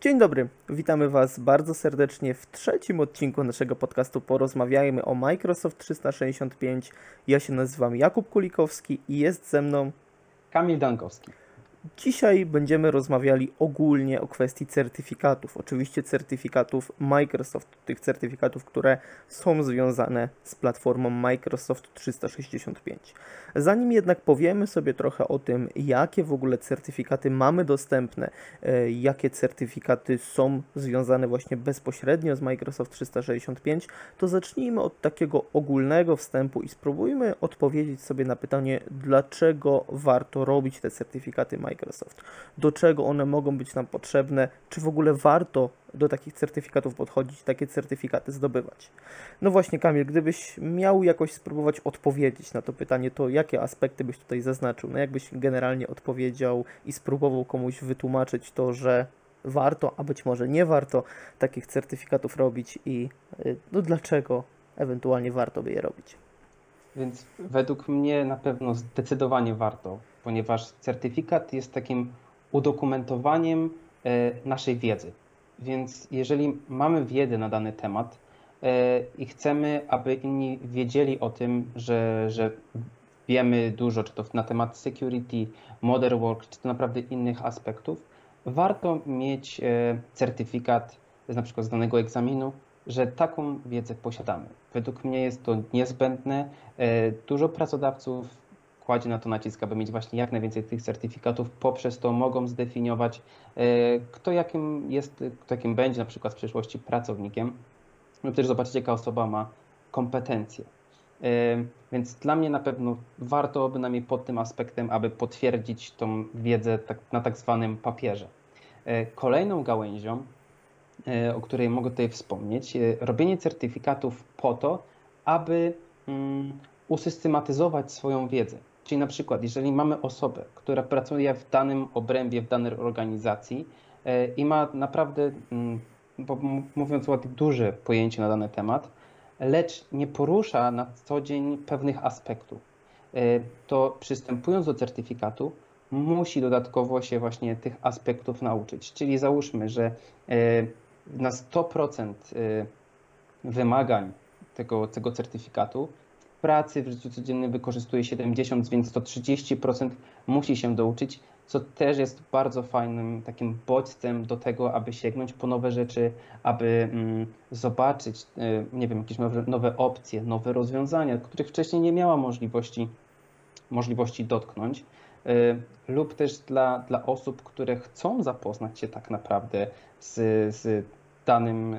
Dzień dobry, witamy Was bardzo serdecznie w trzecim odcinku naszego podcastu Porozmawiajmy o Microsoft 365. Ja się nazywam Jakub Kulikowski i jest ze mną Kamil Dankowski. Dzisiaj będziemy rozmawiali ogólnie o kwestii certyfikatów. Oczywiście certyfikatów Microsoft, tych certyfikatów, które są związane z platformą Microsoft 365. Zanim jednak powiemy sobie trochę o tym, jakie w ogóle certyfikaty mamy dostępne, e, jakie certyfikaty są związane właśnie bezpośrednio z Microsoft 365, to zacznijmy od takiego ogólnego wstępu i spróbujmy odpowiedzieć sobie na pytanie, dlaczego warto robić te certyfikaty Microsoft. Microsoft. Do czego one mogą być nam potrzebne? Czy w ogóle warto do takich certyfikatów podchodzić, takie certyfikaty zdobywać? No właśnie, Kamil, gdybyś miał jakoś spróbować odpowiedzieć na to pytanie, to jakie aspekty byś tutaj zaznaczył? No jakbyś generalnie odpowiedział i spróbował komuś wytłumaczyć to, że warto, a być może nie warto takich certyfikatów robić i y, no dlaczego ewentualnie warto by je robić? Więc według mnie na pewno zdecydowanie warto, ponieważ certyfikat jest takim udokumentowaniem e, naszej wiedzy. Więc jeżeli mamy wiedzę na dany temat e, i chcemy, aby inni wiedzieli o tym, że, że wiemy dużo, czy to na temat security, modern work, czy to naprawdę innych aspektów, warto mieć e, certyfikat na przykład z danego egzaminu, że taką wiedzę posiadamy. Według mnie jest to niezbędne. E, dużo pracodawców kładzie na to nacisk, aby mieć właśnie jak najwięcej tych certyfikatów. Poprzez to mogą zdefiniować, e, kto jakim jest, kto jakim będzie na przykład w przyszłości pracownikiem, lub też zobaczyć, jaka osoba ma kompetencje. E, więc dla mnie na pewno warto bynajmniej pod tym aspektem, aby potwierdzić tą wiedzę tak, na tak zwanym papierze. Kolejną gałęzią o której mogę tutaj wspomnieć. E, robienie certyfikatów po to, aby mm, usystematyzować swoją wiedzę. Czyli na przykład, jeżeli mamy osobę, która pracuje w danym obrębie, w danej organizacji e, i ma naprawdę, mm, mówiąc ładnie, duże pojęcie na dany temat, lecz nie porusza na co dzień pewnych aspektów, to przystępując do certyfikatu, musi dodatkowo się właśnie tych aspektów nauczyć. Czyli załóżmy, że na 100% y, wymagań tego, tego certyfikatu pracy, w życiu codziennym wykorzystuje 70, więc 130% musi się douczyć, co też jest bardzo fajnym takim bodźcem do tego, aby sięgnąć po nowe rzeczy, aby mm, zobaczyć, y, nie wiem, jakieś nowe, nowe opcje, nowe rozwiązania, których wcześniej nie miała możliwości, możliwości dotknąć. Y, lub też dla, dla osób, które chcą zapoznać się tak naprawdę z, z danym, e,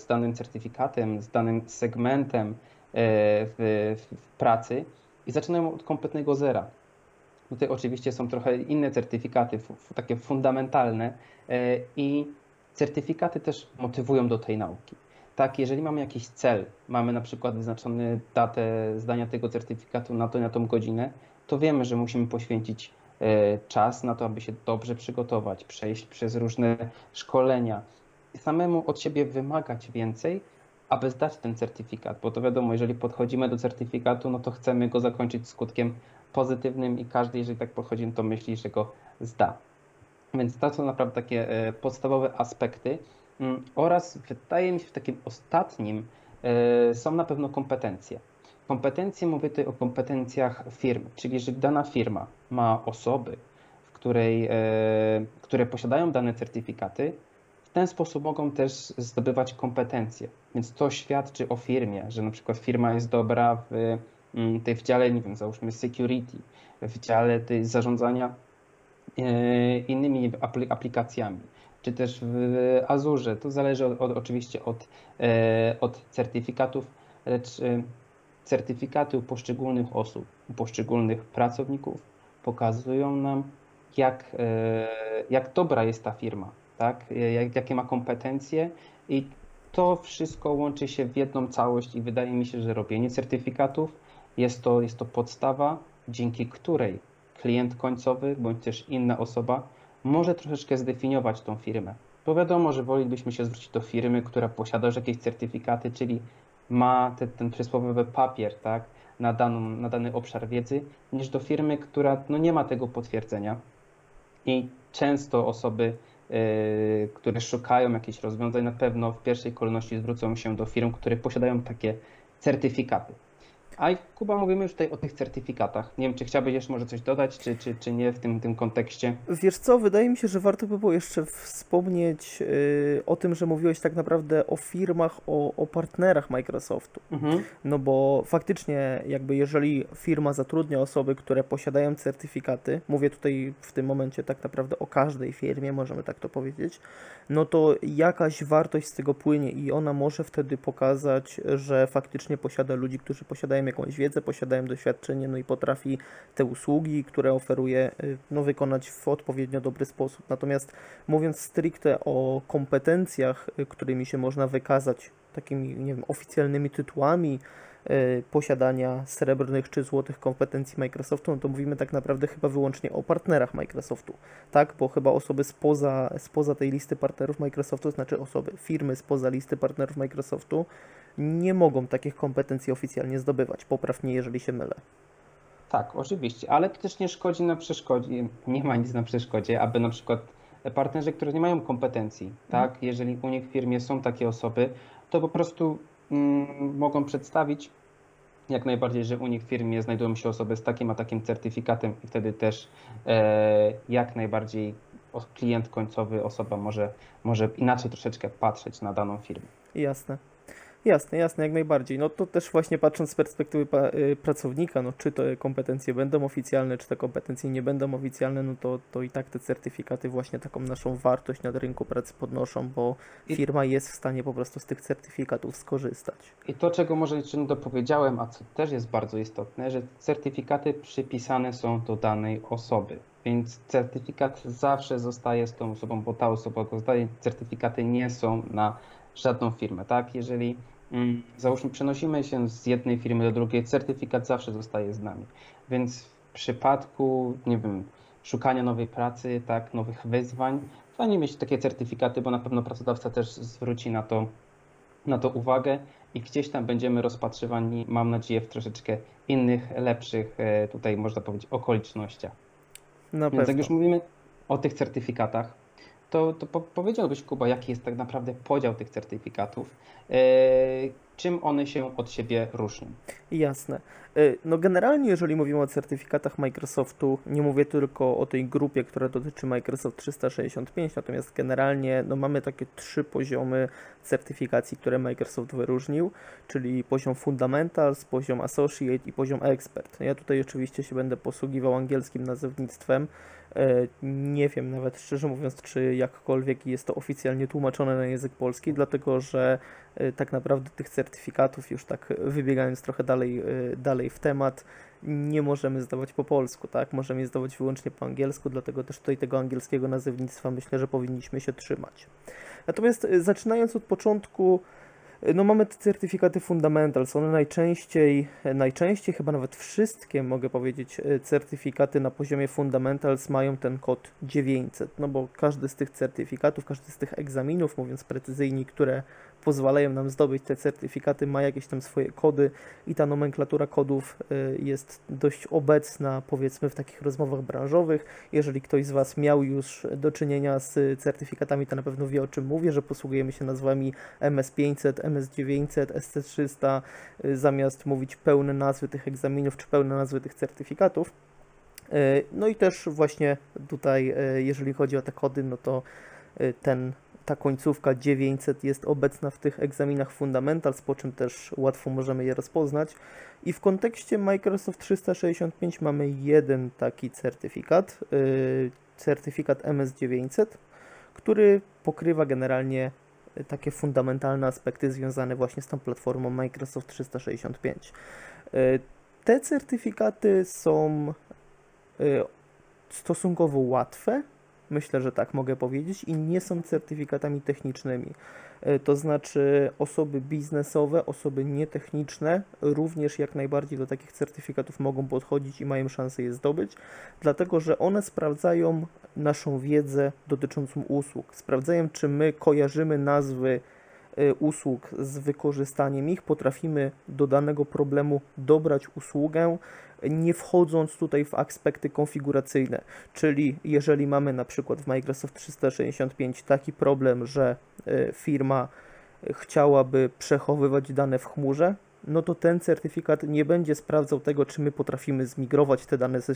z danym certyfikatem, z danym segmentem e, w, w pracy i zaczynają od kompletnego zera. Tutaj oczywiście są trochę inne certyfikaty, takie fundamentalne e, i certyfikaty też motywują do tej nauki. Tak, jeżeli mamy jakiś cel, mamy na przykład wyznaczony datę zdania tego certyfikatu na to na tą godzinę, to wiemy, że musimy poświęcić czas na to, aby się dobrze przygotować, przejść przez różne szkolenia, samemu od siebie wymagać więcej, aby zdać ten certyfikat, bo to wiadomo, jeżeli podchodzimy do certyfikatu, no to chcemy go zakończyć skutkiem pozytywnym i każdy, jeżeli tak podchodzi, to myśli, że go zda. Więc to są naprawdę takie e, podstawowe aspekty mm, oraz wydaje mi się w takim ostatnim e, są na pewno kompetencje. Kompetencje, mówię tutaj o kompetencjach firmy, czyli jeżeli dana firma ma osoby, w której, e, które posiadają dane certyfikaty, ten sposób mogą też zdobywać kompetencje. Więc to świadczy o firmie, że na przykład firma jest dobra w mm, tej w dziale, nie wiem, załóżmy security, w dziale tej zarządzania e, innymi aplikacjami, czy też w Azurze. To zależy od, od, oczywiście od, e, od certyfikatów, lecz e, certyfikaty u poszczególnych osób, u poszczególnych pracowników pokazują nam, jak, jak dobra jest ta firma, tak? Jak, jakie ma kompetencje i to wszystko łączy się w jedną całość i wydaje mi się, że robienie certyfikatów jest to, jest to podstawa, dzięki której klient końcowy bądź też inna osoba może troszeczkę zdefiniować tą firmę. Bo wiadomo, że wolelibyśmy się zwrócić do firmy, która posiada już jakieś certyfikaty, czyli ma te, ten przysłowiowy papier tak, na, daną, na dany obszar wiedzy, niż do firmy, która no, nie ma tego potwierdzenia. I często osoby które szukają jakichś rozwiązań, na pewno w pierwszej kolejności zwrócą się do firm, które posiadają takie certyfikaty. A i Kuba, mówimy już tutaj o tych certyfikatach. Nie wiem, czy chciałbyś jeszcze może coś dodać, czy, czy, czy nie w tym, tym kontekście? Wiesz co, wydaje mi się, że warto by było jeszcze wspomnieć yy, o tym, że mówiłeś tak naprawdę o firmach, o, o partnerach Microsoftu. Mhm. No bo faktycznie, jakby jeżeli firma zatrudnia osoby, które posiadają certyfikaty, mówię tutaj w tym momencie tak naprawdę o każdej firmie, możemy tak to powiedzieć, no to jakaś wartość z tego płynie i ona może wtedy pokazać, że faktycznie posiada ludzi, którzy posiadają jakąś wiedzę, posiadają doświadczenie, no i potrafi te usługi, które oferuje, y, no wykonać w odpowiednio dobry sposób. Natomiast mówiąc stricte o kompetencjach, y, którymi się można wykazać takimi, nie wiem, oficjalnymi tytułami, y, posiadania srebrnych czy złotych kompetencji Microsoftu, no to mówimy tak naprawdę chyba wyłącznie o partnerach Microsoftu, tak? Bo chyba osoby spoza, spoza tej listy partnerów Microsoftu, znaczy osoby, firmy spoza listy partnerów Microsoftu nie mogą takich kompetencji oficjalnie zdobywać. Popraw mnie, jeżeli się mylę. Tak, oczywiście, ale to też nie szkodzi na przeszkodzie, nie ma nic na przeszkodzie, aby na przykład partnerzy, którzy nie mają kompetencji, tak, jeżeli u nich w firmie są takie osoby, to po prostu mm, mogą przedstawić jak najbardziej, że u nich w firmie znajdują się osoby z takim a takim certyfikatem i wtedy też e, jak najbardziej klient końcowy, osoba może, może inaczej troszeczkę patrzeć na daną firmę. Jasne. Jasne, jasne, jak najbardziej. No to też właśnie patrząc z perspektywy y, pracownika, no czy te kompetencje będą oficjalne, czy te kompetencje nie będą oficjalne, no to, to i tak te certyfikaty właśnie taką naszą wartość na rynku pracy podnoszą, bo firma jest w stanie po prostu z tych certyfikatów skorzystać. I to, czego może jeszcze nie dopowiedziałem, a co też jest bardzo istotne, że certyfikaty przypisane są do danej osoby. Więc certyfikat zawsze zostaje z tą osobą, bo ta osoba go zdaje. Certyfikaty nie są na żadną firmę, tak? Jeżeli załóżmy, przenosimy się z jednej firmy do drugiej, certyfikat zawsze zostaje z nami. Więc w przypadku, nie wiem, szukania nowej pracy, tak, nowych wyzwań, fajnie mieć takie certyfikaty, bo na pewno pracodawca też zwróci na to, na to uwagę i gdzieś tam będziemy rozpatrzywani, mam nadzieję, w troszeczkę innych, lepszych, e, tutaj można powiedzieć, okolicznościach. Na Więc pewno. jak już mówimy o tych certyfikatach, to, to po, powiedziałbyś, Kuba, jaki jest tak naprawdę podział tych certyfikatów? E, czym one się od siebie różnią? Jasne. E, no generalnie, jeżeli mówimy o certyfikatach Microsoftu, nie mówię tylko o tej grupie, która dotyczy Microsoft 365, natomiast generalnie no, mamy takie trzy poziomy certyfikacji, które Microsoft wyróżnił, czyli poziom Fundamentals, poziom Associate i poziom Expert. Ja tutaj oczywiście się będę posługiwał angielskim nazewnictwem, nie wiem nawet szczerze mówiąc, czy jakkolwiek jest to oficjalnie tłumaczone na język polski, dlatego że e, tak naprawdę tych certyfikatów, już tak wybiegając trochę dalej, e, dalej w temat, nie możemy zdawać po polsku, tak? Możemy je zdawać wyłącznie po angielsku, dlatego też tutaj tego angielskiego nazewnictwa myślę, że powinniśmy się trzymać. Natomiast zaczynając od początku, no mamy te certyfikaty Fundamentals, one najczęściej, najczęściej chyba nawet wszystkie, mogę powiedzieć, certyfikaty na poziomie Fundamentals mają ten kod 900, no bo każdy z tych certyfikatów, każdy z tych egzaminów, mówiąc precyzyjnie, które pozwalają nam zdobyć te certyfikaty, ma jakieś tam swoje kody i ta nomenklatura kodów y, jest dość obecna, powiedzmy, w takich rozmowach branżowych. Jeżeli ktoś z Was miał już do czynienia z certyfikatami, to na pewno wie o czym mówię, że posługujemy się nazwami MS500, MS900, SC300, zamiast mówić pełne nazwy tych egzaminów czy pełne nazwy tych certyfikatów. Y, no i też właśnie tutaj, y, jeżeli chodzi o te kody, no to ten ta końcówka 900 jest obecna w tych egzaminach Fundamentals, po czym też łatwo możemy je rozpoznać. I w kontekście Microsoft 365 mamy jeden taki certyfikat, yy, certyfikat MS900, który pokrywa generalnie takie fundamentalne aspekty związane właśnie z tą platformą Microsoft 365. Yy, te certyfikaty są yy, stosunkowo łatwe, Myślę, że tak mogę powiedzieć i nie są certyfikatami technicznymi. E, to znaczy osoby biznesowe, osoby nietechniczne również jak najbardziej do takich certyfikatów mogą podchodzić i mają szansę je zdobyć, dlatego że one sprawdzają naszą wiedzę dotyczącą usług. Sprawdzają, czy my kojarzymy nazwy y, usług z wykorzystaniem ich, potrafimy do danego problemu dobrać usługę, nie wchodząc tutaj w aspekty konfiguracyjne. Czyli jeżeli mamy na przykład w Microsoft 365 taki problem, że y, firma chciałaby przechowywać dane w chmurze, no to ten certyfikat nie będzie sprawdzał tego, czy my potrafimy zmigrować te dane ze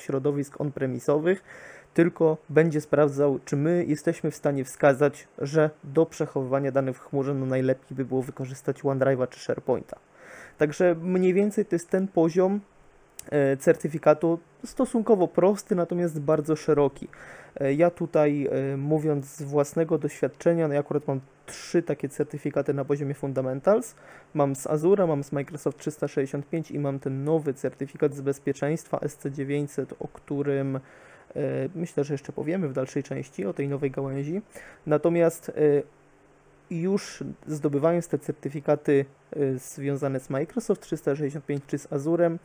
środowisk on-premisowych, tylko będzie sprawdzał, czy my jesteśmy w stanie wskazać, że do przechowywania danych w chmurze no najlepiej by było wykorzystać OneDrive'a czy SharePointa. Także mniej więcej to jest ten poziom e, certyfikatu stosunkowo prosty, natomiast bardzo szeroki. E, Ja tutaj e, mówiąc z własnego doświadczenia, no ja akurat mam trzy takie certyfikaty na poziomie Fundamentals. Mam z Azure, mam z Microsoft 365 i mam ten nowy certyfikat z bezpieczeństwa SC900, o którym e, myślę, że jeszcze powiemy w dalszej części o tej nowej gałęzi. Natomiast e, już zdobywając te certyfikaty e, związane z Microsoft 365 czy z Azurem, e,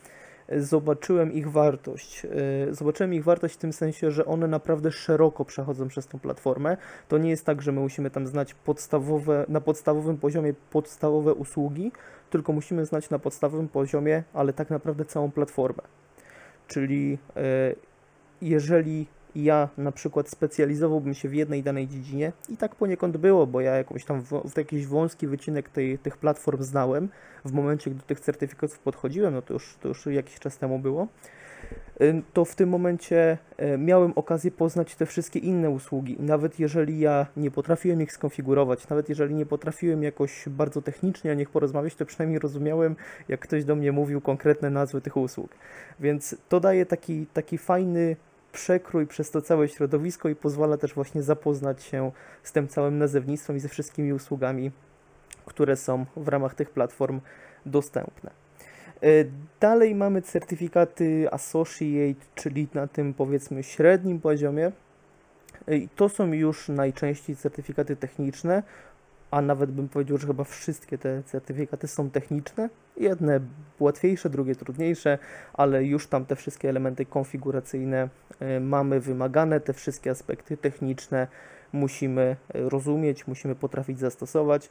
zobaczyłem ich wartość. E, Zobaczyłem ich wartość w tym sensie, że one naprawdę szeroko przechodzą przez tą platformę. To nie jest tak, że my musimy tam znać podstawowe, na podstawowym poziomie podstawowe usługi, tylko musimy znać na podstawowym poziomie, ale tak naprawdę całą platformę. Czyli e, jeżeli ja na przykład specjalizowałbym się w jednej danej dziedzinie i tak poniekąd było, bo ja jakąś tam w, w jakiś wąski wycinek tej, tych platform znałem w momencie, gdy do tych certyfikatów podchodziłem, no to już, to już jakiś czas temu było, to w tym momencie e, miałem okazję poznać te wszystkie inne usługi. Nawet jeżeli ja nie potrafiłem ich skonfigurować, nawet jeżeli nie potrafiłem jakoś bardzo technicznie o nich porozmawiać, to przynajmniej rozumiałem, jak ktoś do mnie mówił konkretne nazwy tych usług. Więc to daje taki, taki fajny przekrój przez to całe środowisko i pozwala też właśnie zapoznać się z tym całym nazewnictwem i ze wszystkimi usługami, które są w ramach tych platform dostępne. E, Dalej mamy certyfikaty Associate, czyli na tym powiedzmy średnim poziomie. E, to są już najczęściej certyfikaty techniczne, a nawet bym powiedział, że chyba wszystkie te certyfikaty są techniczne. Jedne łatwiejsze, drugie trudniejsze, ale już tam te wszystkie elementy konfiguracyjne e, mamy wymagane, te wszystkie aspekty techniczne musimy e, rozumieć, musimy potrafić zastosować.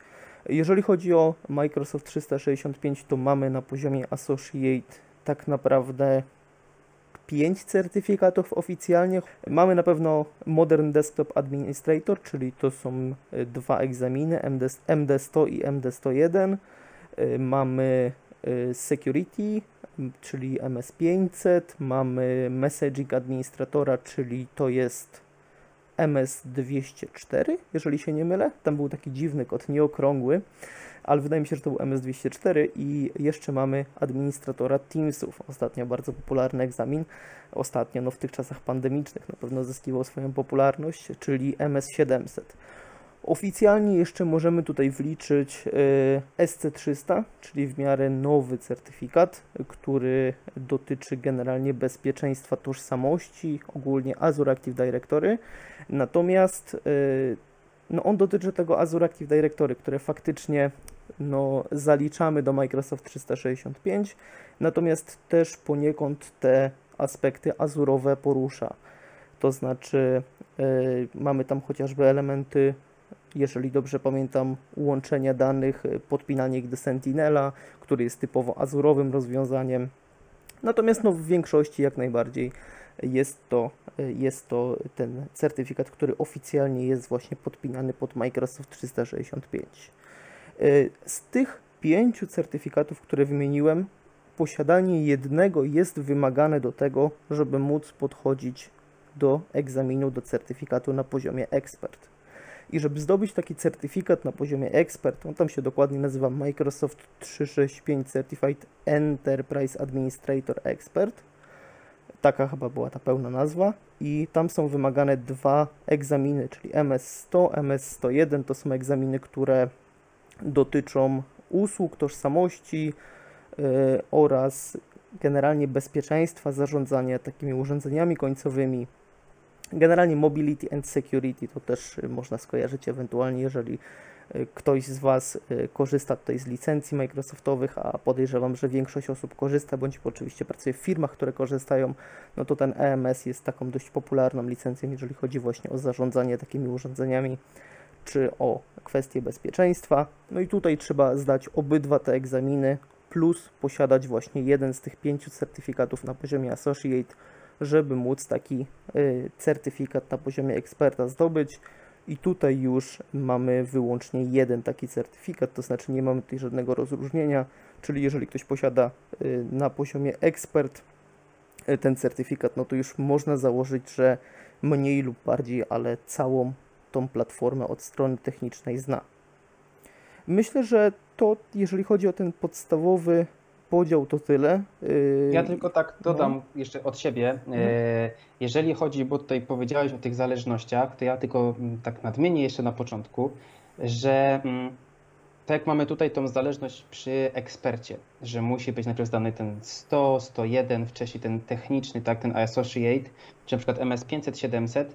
Jeżeli chodzi o Microsoft 365, to mamy na poziomie Associate tak naprawdę 5 certyfikatów oficjalnie. Mamy na pewno Modern Desktop Administrator, czyli to są e, dwa egzaminy MD, MD100 i MD101. E, Mamy e, Security, czyli MS500. Mamy Messaging Administratora, czyli to jest MS204, jeżeli się nie mylę. Tam był taki dziwny kod, nieokrągły, ale wydaje mi się, że to był MS204 i jeszcze mamy administratora Teamsów. Ostatnio bardzo popularny egzamin. Ostatnio, no w tych czasach pandemicznych na pewno zyskiwał swoją popularność, czyli MS700. Oficjalnie jeszcze możemy tutaj wliczyć e, SC300, czyli w miarę nowy certyfikat, który dotyczy generalnie bezpieczeństwa tożsamości, ogólnie Azure Active Directory. Natomiast e, no on dotyczy tego Azure Active Directory, które faktycznie no, zaliczamy do Microsoft 365, natomiast też poniekąd te aspekty azurowe porusza. To znaczy e, mamy tam chociażby elementy jeżeli dobrze pamiętam, łączenia danych, y, podpinanie ich do Sentinela, który jest typowo azurowym rozwiązaniem. Natomiast no, w większości jak najbardziej jest to, y, jest to ten certyfikat, który oficjalnie jest właśnie podpinany pod Microsoft 365. Y, Z tych pięciu certyfikatów, które wymieniłem, posiadanie jednego jest wymagane do tego, żeby móc podchodzić do egzaminu, do certyfikatu na poziomie ekspert. I żeby zdobyć taki certyfikat na poziomie ekspert, on tam się dokładnie nazywa Microsoft 365 Certified Enterprise Administrator Expert. Taka chyba była ta pełna nazwa. I tam są wymagane dwa egzaminy, czyli MS100, MS101. To są egzaminy, które dotyczą usług, tożsamości yy, oraz generalnie bezpieczeństwa zarządzania takimi urządzeniami końcowymi. Generalnie mobility and security to też y, można skojarzyć ewentualnie, jeżeli y, ktoś z Was korzysta tutaj z licencji Microsoftowych, a podejrzewam, że większość osób korzysta, bądź oczywiście pracuje w firmach, które korzystają, no to ten EMS jest taką dość popularną licencją, jeżeli chodzi właśnie o zarządzanie takimi urządzeniami czy o kwestie bezpieczeństwa. No i tutaj trzeba zdać obydwa te egzaminy, plus posiadać właśnie jeden z tych pięciu certyfikatów na poziomie Associate, żeby móc taki y, certyfikat na poziomie eksperta zdobyć. I tutaj już mamy wyłącznie jeden taki certyfikat, to znaczy nie mamy tutaj żadnego rozróżnienia, czyli jeżeli ktoś posiada y, na poziomie ekspert y, ten certyfikat, no to już można założyć, że mniej lub bardziej, ale całą tą platformę od strony technicznej zna. Myślę, że to jeżeli chodzi o ten podstawowy podział, to tyle. Y, Ja tylko tak dodam jeszcze od siebie. E, Jeżeli chodzi, bo tutaj powiedziałeś o tych zależnościach, to ja tylko mm, tak nadmienię jeszcze na początku, że mm, tak jak mamy tutaj tą zależność przy ekspercie, że musi być najpierw zdany ten 100, 101, wcześniej ten techniczny, tak, ten Associate, czy na przykład MS 500, 700, e,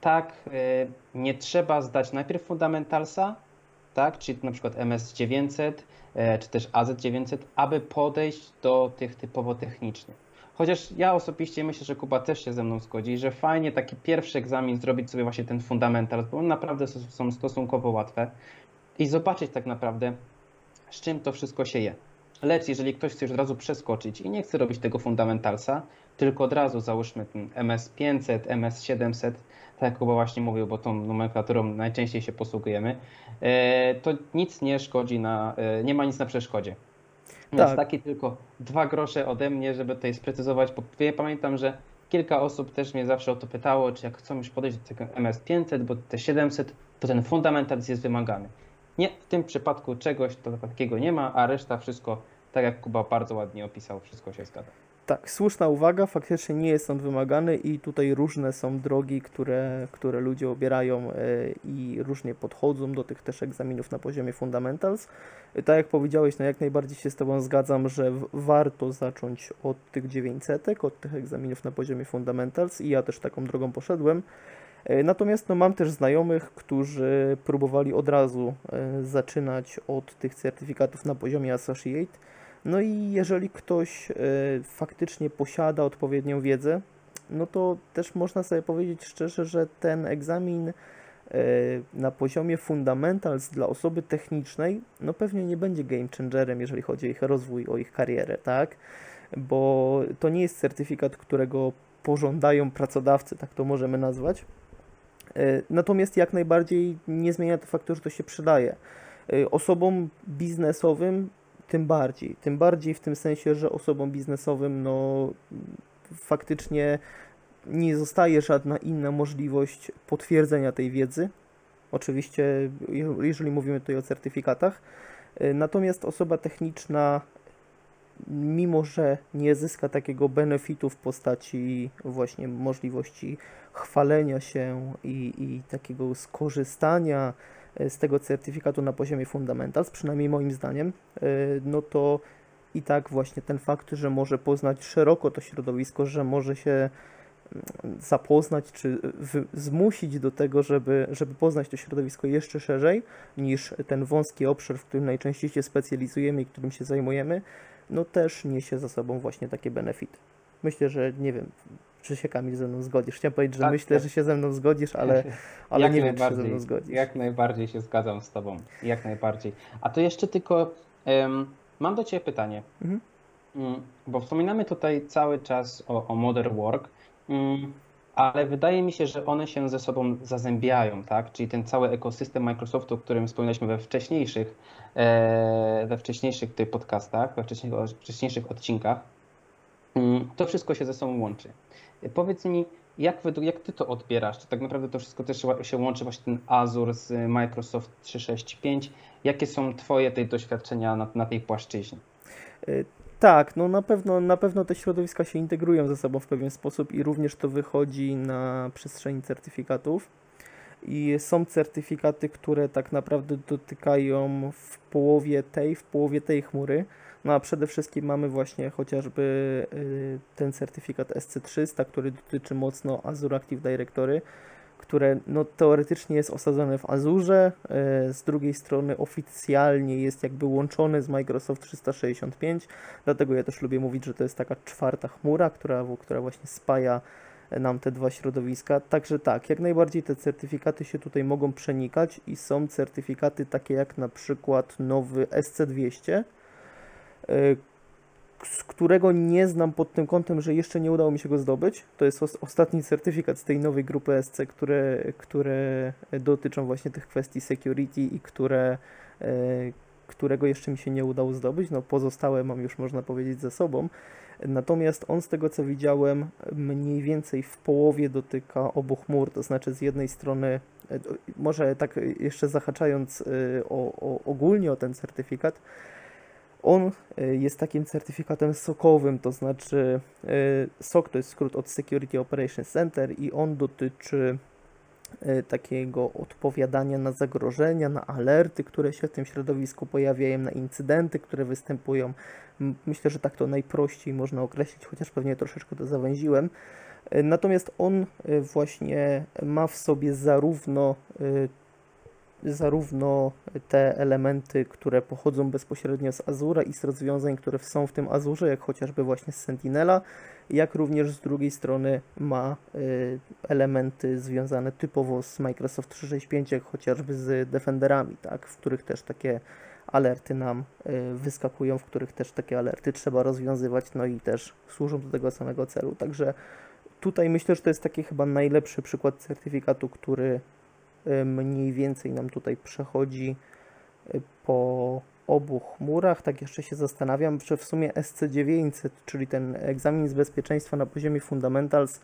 tak e, nie trzeba zdać najpierw Fundamentalsa, tak, czyli na przykład MS 900, e, czy też AZ 900, aby podejść do tych typowo technicznych. Chociaż ja osobiście myślę, że Kuba też się ze mną zgodzi, że fajnie taki pierwszy egzamin zrobić sobie właśnie ten fundamental, bo one naprawdę są stosunkowo łatwe i zobaczyć tak naprawdę, z czym to wszystko się je. Lecz jeżeli ktoś chce już od razu przeskoczyć i nie chce robić tego fundamentalsa, tylko od razu załóżmy ten MS 500, MS 700, tak jak Kuba właśnie mówił, bo tą nomenklaturą najczęściej się posługujemy, e, to nic nie szkodzi na, e, nie ma nic na przeszkodzie. Więc Tak. takie tylko dwa grosze ode mnie, żeby tutaj sprecyzować, bo ja pamiętam, że kilka osób też mnie zawsze o to pytało, czy jak chcą już podejść do tego MS500, bo te 700, to ten fundamentalizm jest wymagany. Nie, w tym przypadku czegoś takiego nie ma, a reszta wszystko, tak jak Kuba bardzo ładnie opisał, wszystko się zgadza. Tak, słuszna uwaga, faktycznie nie jest on wymagany i tutaj różne są drogi, które, które ludzie obierają e, i różnie podchodzą do tych też egzaminów na poziomie fundamentals. Tak jak powiedziałeś, no jak najbardziej się z Tobą zgadzam, że warto zacząć od tych 900, od tych egzaminów na poziomie fundamentals i ja też taką drogą poszedłem. E, Natomiast no, mam też znajomych, którzy próbowali od razu e, zaczynać od tych certyfikatów na poziomie Associate. No i jeżeli ktoś e, faktycznie posiada odpowiednią wiedzę, no to też można sobie powiedzieć szczerze, że ten egzamin na poziomie fundamentals dla osoby technicznej, no pewnie nie będzie game changerem, jeżeli chodzi o ich rozwój, o ich karierę, tak? Bo to nie jest certyfikat, którego pożądają pracodawcy, tak to możemy nazwać. E, Natomiast jak najbardziej nie zmienia to faktu, że to się przydaje. E, Osobom biznesowym tym bardziej. Tym bardziej w tym sensie, że osobom biznesowym no faktycznie nie zostaje żadna inna możliwość potwierdzenia tej wiedzy. Oczywiście, je- jeżeli mówimy tutaj o certyfikatach. E, Natomiast osoba techniczna, mimo że nie zyska takiego benefitu w postaci właśnie możliwości chwalenia się i, i takiego skorzystania e, z tego certyfikatu na poziomie fundamentals, przynajmniej moim zdaniem, e, no to i tak właśnie ten fakt, że może poznać szeroko to środowisko, że może się mm, zapoznać czy zmusić do tego, żeby, żeby poznać to środowisko jeszcze szerzej niż ten wąski obszar, w którym najczęściej się specjalizujemy i którym się zajmujemy, no też niesie za sobą właśnie takie benefity. Myślę, że nie wiem, czy się Kamil ze mną zgodzisz. Chciałem powiedzieć, że Tak, myślę, tak. że się ze mną zgodzisz, ale, ale jak nie wiem, czy się ze mną zgodzisz. Jak najbardziej się zgadzam z Tobą. Jak najbardziej. A to jeszcze tylko em, mam do Ciebie pytanie. Mhm. Mm, Bo wspominamy tutaj cały czas o, o Modern Work, mm, ale wydaje mi się, że one się ze sobą zazębiają, tak? Czyli ten cały ekosystem Microsoftu, o którym wspominaliśmy we wcześniejszych, e, we wcześniejszych tutaj podcastach, we wcześniejszych, wcześniejszych odcinkach, mm, to wszystko się ze sobą łączy. Powiedz mi, jak, według, jak ty to odbierasz? Czy tak naprawdę to wszystko też się łączy właśnie ten Azure z Microsoft 365? Jakie są twoje tej doświadczenia na, na tej płaszczyźnie? Tak, no na pewno, na pewno te środowiska się integrują ze sobą w pewien sposób i również to wychodzi na przestrzeni certyfikatów. I są certyfikaty, które tak naprawdę dotykają w połowie tej, w połowie tej chmury. No a przede wszystkim mamy właśnie chociażby y, ten certyfikat SC300, który dotyczy mocno Azure Active Directory, które no, teoretycznie jest osadzone w Azurze, y, z drugiej strony oficjalnie jest jakby łączony z Microsoft 365, dlatego ja też lubię mówić, że to jest taka czwarta chmura, która, która właśnie spaja nam te dwa środowiska. Także tak, jak najbardziej te certyfikaty się tutaj mogą przenikać i są certyfikaty takie jak na przykład nowy SC200, y, z którego nie znam pod tym kątem, że jeszcze nie udało mi się go zdobyć. To jest os ostatni certyfikat z tej nowej grupy SC, które, które dotyczą właśnie tych kwestii security i które, y, którego jeszcze mi się nie udało zdobyć. No pozostałe mam już można powiedzieć ze sobą. Natomiast on z tego co widziałem mniej więcej w połowie dotyka obu chmur, to znaczy z jednej strony, e, może tak jeszcze zahaczając e, o, o, ogólnie o ten certyfikat, on e, jest takim certyfikatem sokowym, to znaczy SOC to jest skrót od Security Operations Center i on dotyczy takiego odpowiadania na zagrożenia, na alerty, które się w tym środowisku pojawiają, na incydenty, które występują, Myślę, że tak to najprościej można określić, chociaż pewnie troszeczkę to zawęziłem. E, natomiast on e, właśnie ma w sobie zarówno e, zarówno te elementy, które pochodzą bezpośrednio z Azura i z rozwiązań, które są w tym Azurze, jak chociażby właśnie z Sentinela, jak również z drugiej strony ma elementy związane typowo z Microsoft 365, jak chociażby z Defenderami, tak, w których też takie alerty nam y, wyskakują, w których też takie alerty trzeba rozwiązywać, no i też służą do tego samego celu. Także tutaj myślę, że to jest taki chyba najlepszy przykład certyfikatu, który y, mniej więcej nam tutaj przechodzi y, po obu chmurach. Tak jeszcze się zastanawiam, że w sumie SC900, czyli ten egzamin z bezpieczeństwa na poziomie Fundamentals,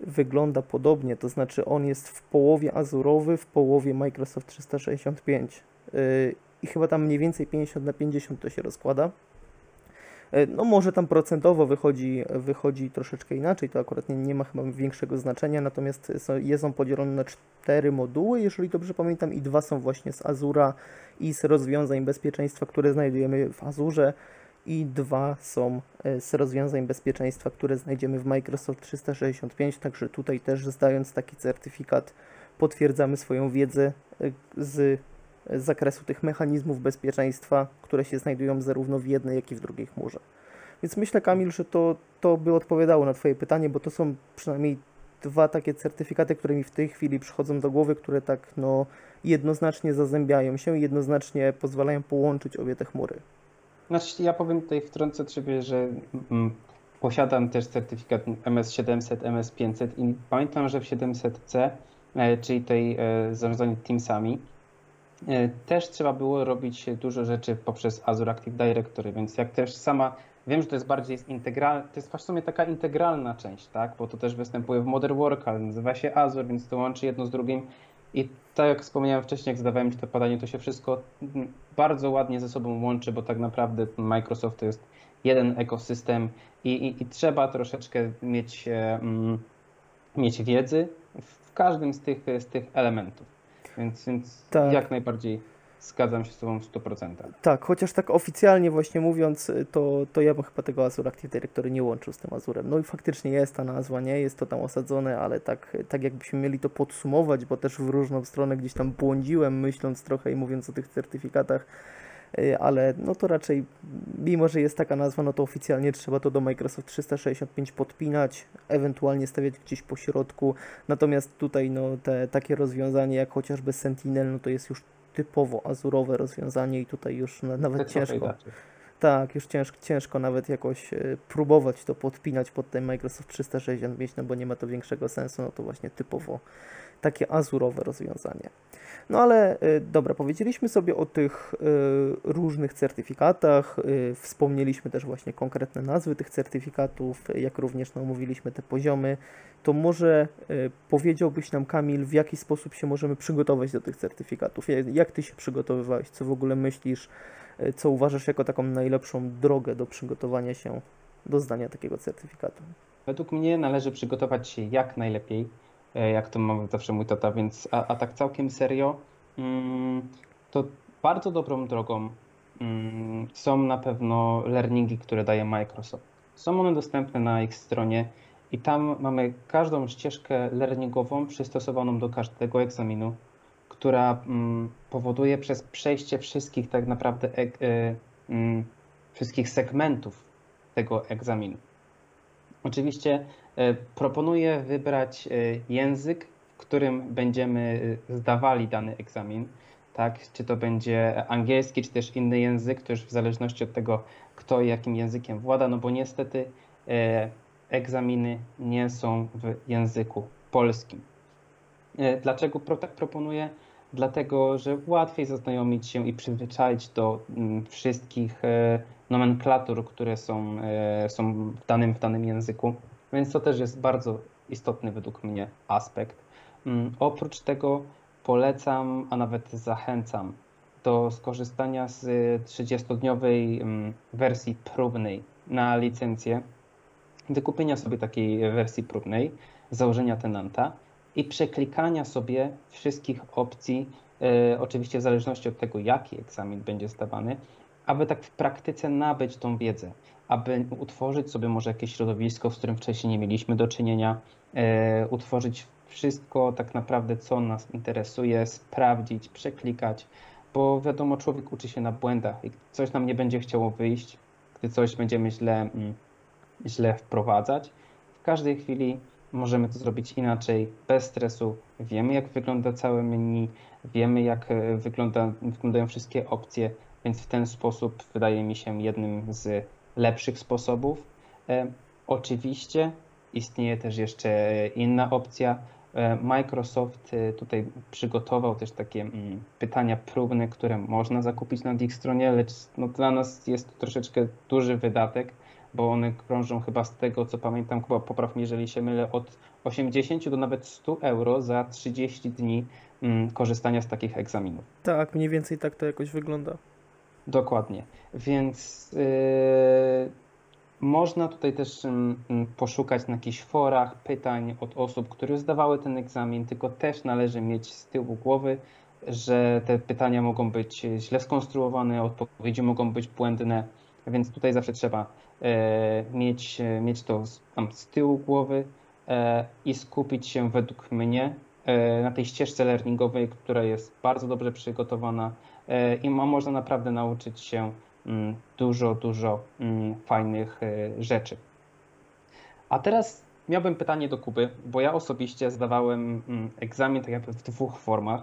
wygląda podobnie, to znaczy on jest w połowie azurowy, w połowie Microsoft 365 i chyba tam mniej więcej 50 na 50 to się rozkłada. E, no może tam procentowo wychodzi, wychodzi troszeczkę inaczej, to akurat nie, nie ma chyba większego znaczenia, natomiast są, jest on podzielony na cztery moduły, jeżeli dobrze pamiętam, i dwa są właśnie z Azura i z rozwiązań bezpieczeństwa, które znajdujemy w Azurze i dwa są e, z rozwiązań bezpieczeństwa, które znajdziemy w Microsoft 365, także tutaj też zdając taki certyfikat potwierdzamy swoją wiedzę e, z z zakresu tych mechanizmów bezpieczeństwa, które się znajdują zarówno w jednej, jak i w drugiej chmurze. Więc myślę, Kamil, że to, to by odpowiadało na Twoje pytanie, bo to są przynajmniej dwa takie certyfikaty, które mi w tej chwili przychodzą do głowy, które tak no, jednoznacznie zazębiają się i jednoznacznie pozwalają połączyć obie te chmury. Znaczy, ja powiem tutaj wtrącę od siebie, że mm, posiadam też certyfikat MS700, MS500 i pamiętam, że w 700C, e, czyli tej e, Teamsami, też trzeba było robić dużo rzeczy poprzez Azure Active Directory, więc jak też sama, wiem, że to jest bardziej integralna, to jest w sumie taka integralna część, tak, bo to też występuje w Modern Work, ale nazywa się Azure, więc to łączy jedno z drugim i tak jak wspomniałem wcześniej, jak zadawałem Ci to pytanie, to się wszystko bardzo ładnie ze sobą łączy, bo tak naprawdę Microsoft to jest jeden ekosystem i, i, i trzeba troszeczkę mieć, mieć wiedzy w każdym z tych, z tych elementów. Więc, więc tak. jak najbardziej zgadzam się z Tobą w 100%. Tak, chociaż tak oficjalnie właśnie mówiąc, to, to ja bym chyba tego Azure Active Directory nie łączył z tym Azurem. No i faktycznie jest ta nazwa, nie? Jest to tam osadzone, ale tak, tak jakbyśmy mieli to podsumować, bo też w różną stronę gdzieś tam błądziłem, myśląc trochę i mówiąc o tych certyfikatach, ale no to raczej, mimo że jest taka nazwa, no to oficjalnie trzeba to do Microsoft 365 podpinać, ewentualnie stawiać gdzieś po środku, natomiast tutaj no te takie rozwiązanie jak chociażby Sentinel, no to jest już typowo azurowe rozwiązanie i tutaj już nawet ciężko. Tak, już ciężko, ciężko nawet jakoś y, próbować to podpinać pod ten Microsoft 365, no bo nie ma to większego sensu, no to właśnie typowo takie azurowe rozwiązanie. No ale y, dobra, powiedzieliśmy sobie o tych y, różnych certyfikatach, y, wspomnieliśmy też właśnie konkretne nazwy tych certyfikatów, jak również no, omówiliśmy te poziomy. To może powiedziałbyś nam, Kamil, w jaki sposób się możemy przygotować do tych certyfikatów? Jak ty się przygotowywałeś? Co w ogóle myślisz? Co uważasz jako taką najlepszą drogę do przygotowania się do zdania takiego certyfikatu? Według mnie należy przygotować się jak najlepiej jak to mamy zawsze mój tata, więc a, a tak całkiem serio, mm, to bardzo dobrą drogą mm, są na pewno learningi, które daje Microsoft. Są one dostępne na ich stronie i tam mamy każdą ścieżkę learningową przystosowaną do każdego egzaminu, która mm, powoduje przez przejście wszystkich tak naprawdę e, e, wszystkich segmentów tego egzaminu. Oczywiście e, proponuję wybrać e, język, w którym będziemy e, zdawali dany egzamin. Tak? Czy to będzie angielski, czy też inny język, to już w zależności od tego, kto jakim językiem włada, no bo niestety egzaminy nie są w języku polskim. Dlaczego tak proponuję? Dlatego, że łatwiej zaznajomić się i przyzwyczaić do mm, wszystkich nomenklatur, które są, e, są w, danym, w danym języku, więc to też jest bardzo istotny według mnie aspekt. Mm, oprócz tego polecam, a nawet zachęcam do skorzystania z 30-dniowej mm, wersji próbnej na licencję, wykupienia sobie takiej wersji próbnej, założenia tenanta i przeklikania sobie wszystkich opcji, e, oczywiście w zależności od tego, jaki egzamin będzie zdawany, aby tak w praktyce nabyć tą wiedzę, aby utworzyć sobie może jakieś środowisko, z którym wcześniej nie mieliśmy do czynienia, e, utworzyć wszystko tak naprawdę, co nas interesuje, sprawdzić, przeklikać, bo wiadomo, człowiek uczy się na błędach i coś nam nie będzie chciało wyjść, gdy coś będziemy źle, mm, źle wprowadzać. W każdej chwili możemy to zrobić inaczej, bez stresu. Wiemy, jak wygląda całe menu, wiemy, jak e, wygląda, wyglądają wszystkie opcje, więc w ten sposób wydaje mi się jednym z lepszych sposobów. E, oczywiście istnieje też jeszcze inna opcja. E, Microsoft e, tutaj przygotował też takie mm, pytania próbne, które można zakupić na ich stronie, lecz no dla nas jest to troszeczkę duży wydatek, bo one krążą chyba z tego, co pamiętam, chyba popraw mnie, jeżeli się mylę, od 80 do nawet 100 euro za 30 dni mm, korzystania z takich egzaminów. Tak, mniej więcej tak to jakoś wygląda. Dokładnie. Więc yy, można tutaj też yy, poszukać na jakichś forach pytań od osób, które zdawały ten egzamin, tylko też należy mieć z tyłu głowy, że te pytania mogą być źle skonstruowane, odpowiedzi mogą być błędne, więc tutaj zawsze trzeba yy, mieć, mieć to z, tam z tyłu głowy e, i skupić się według mnie e, na tej ścieżce learningowej, która jest bardzo dobrze przygotowana, i można naprawdę nauczyć się mm, dużo, dużo mm, fajnych e, rzeczy. A teraz miałbym pytanie do Kuby, bo ja osobiście zdawałem mm, egzamin tak jakby w dwóch formach.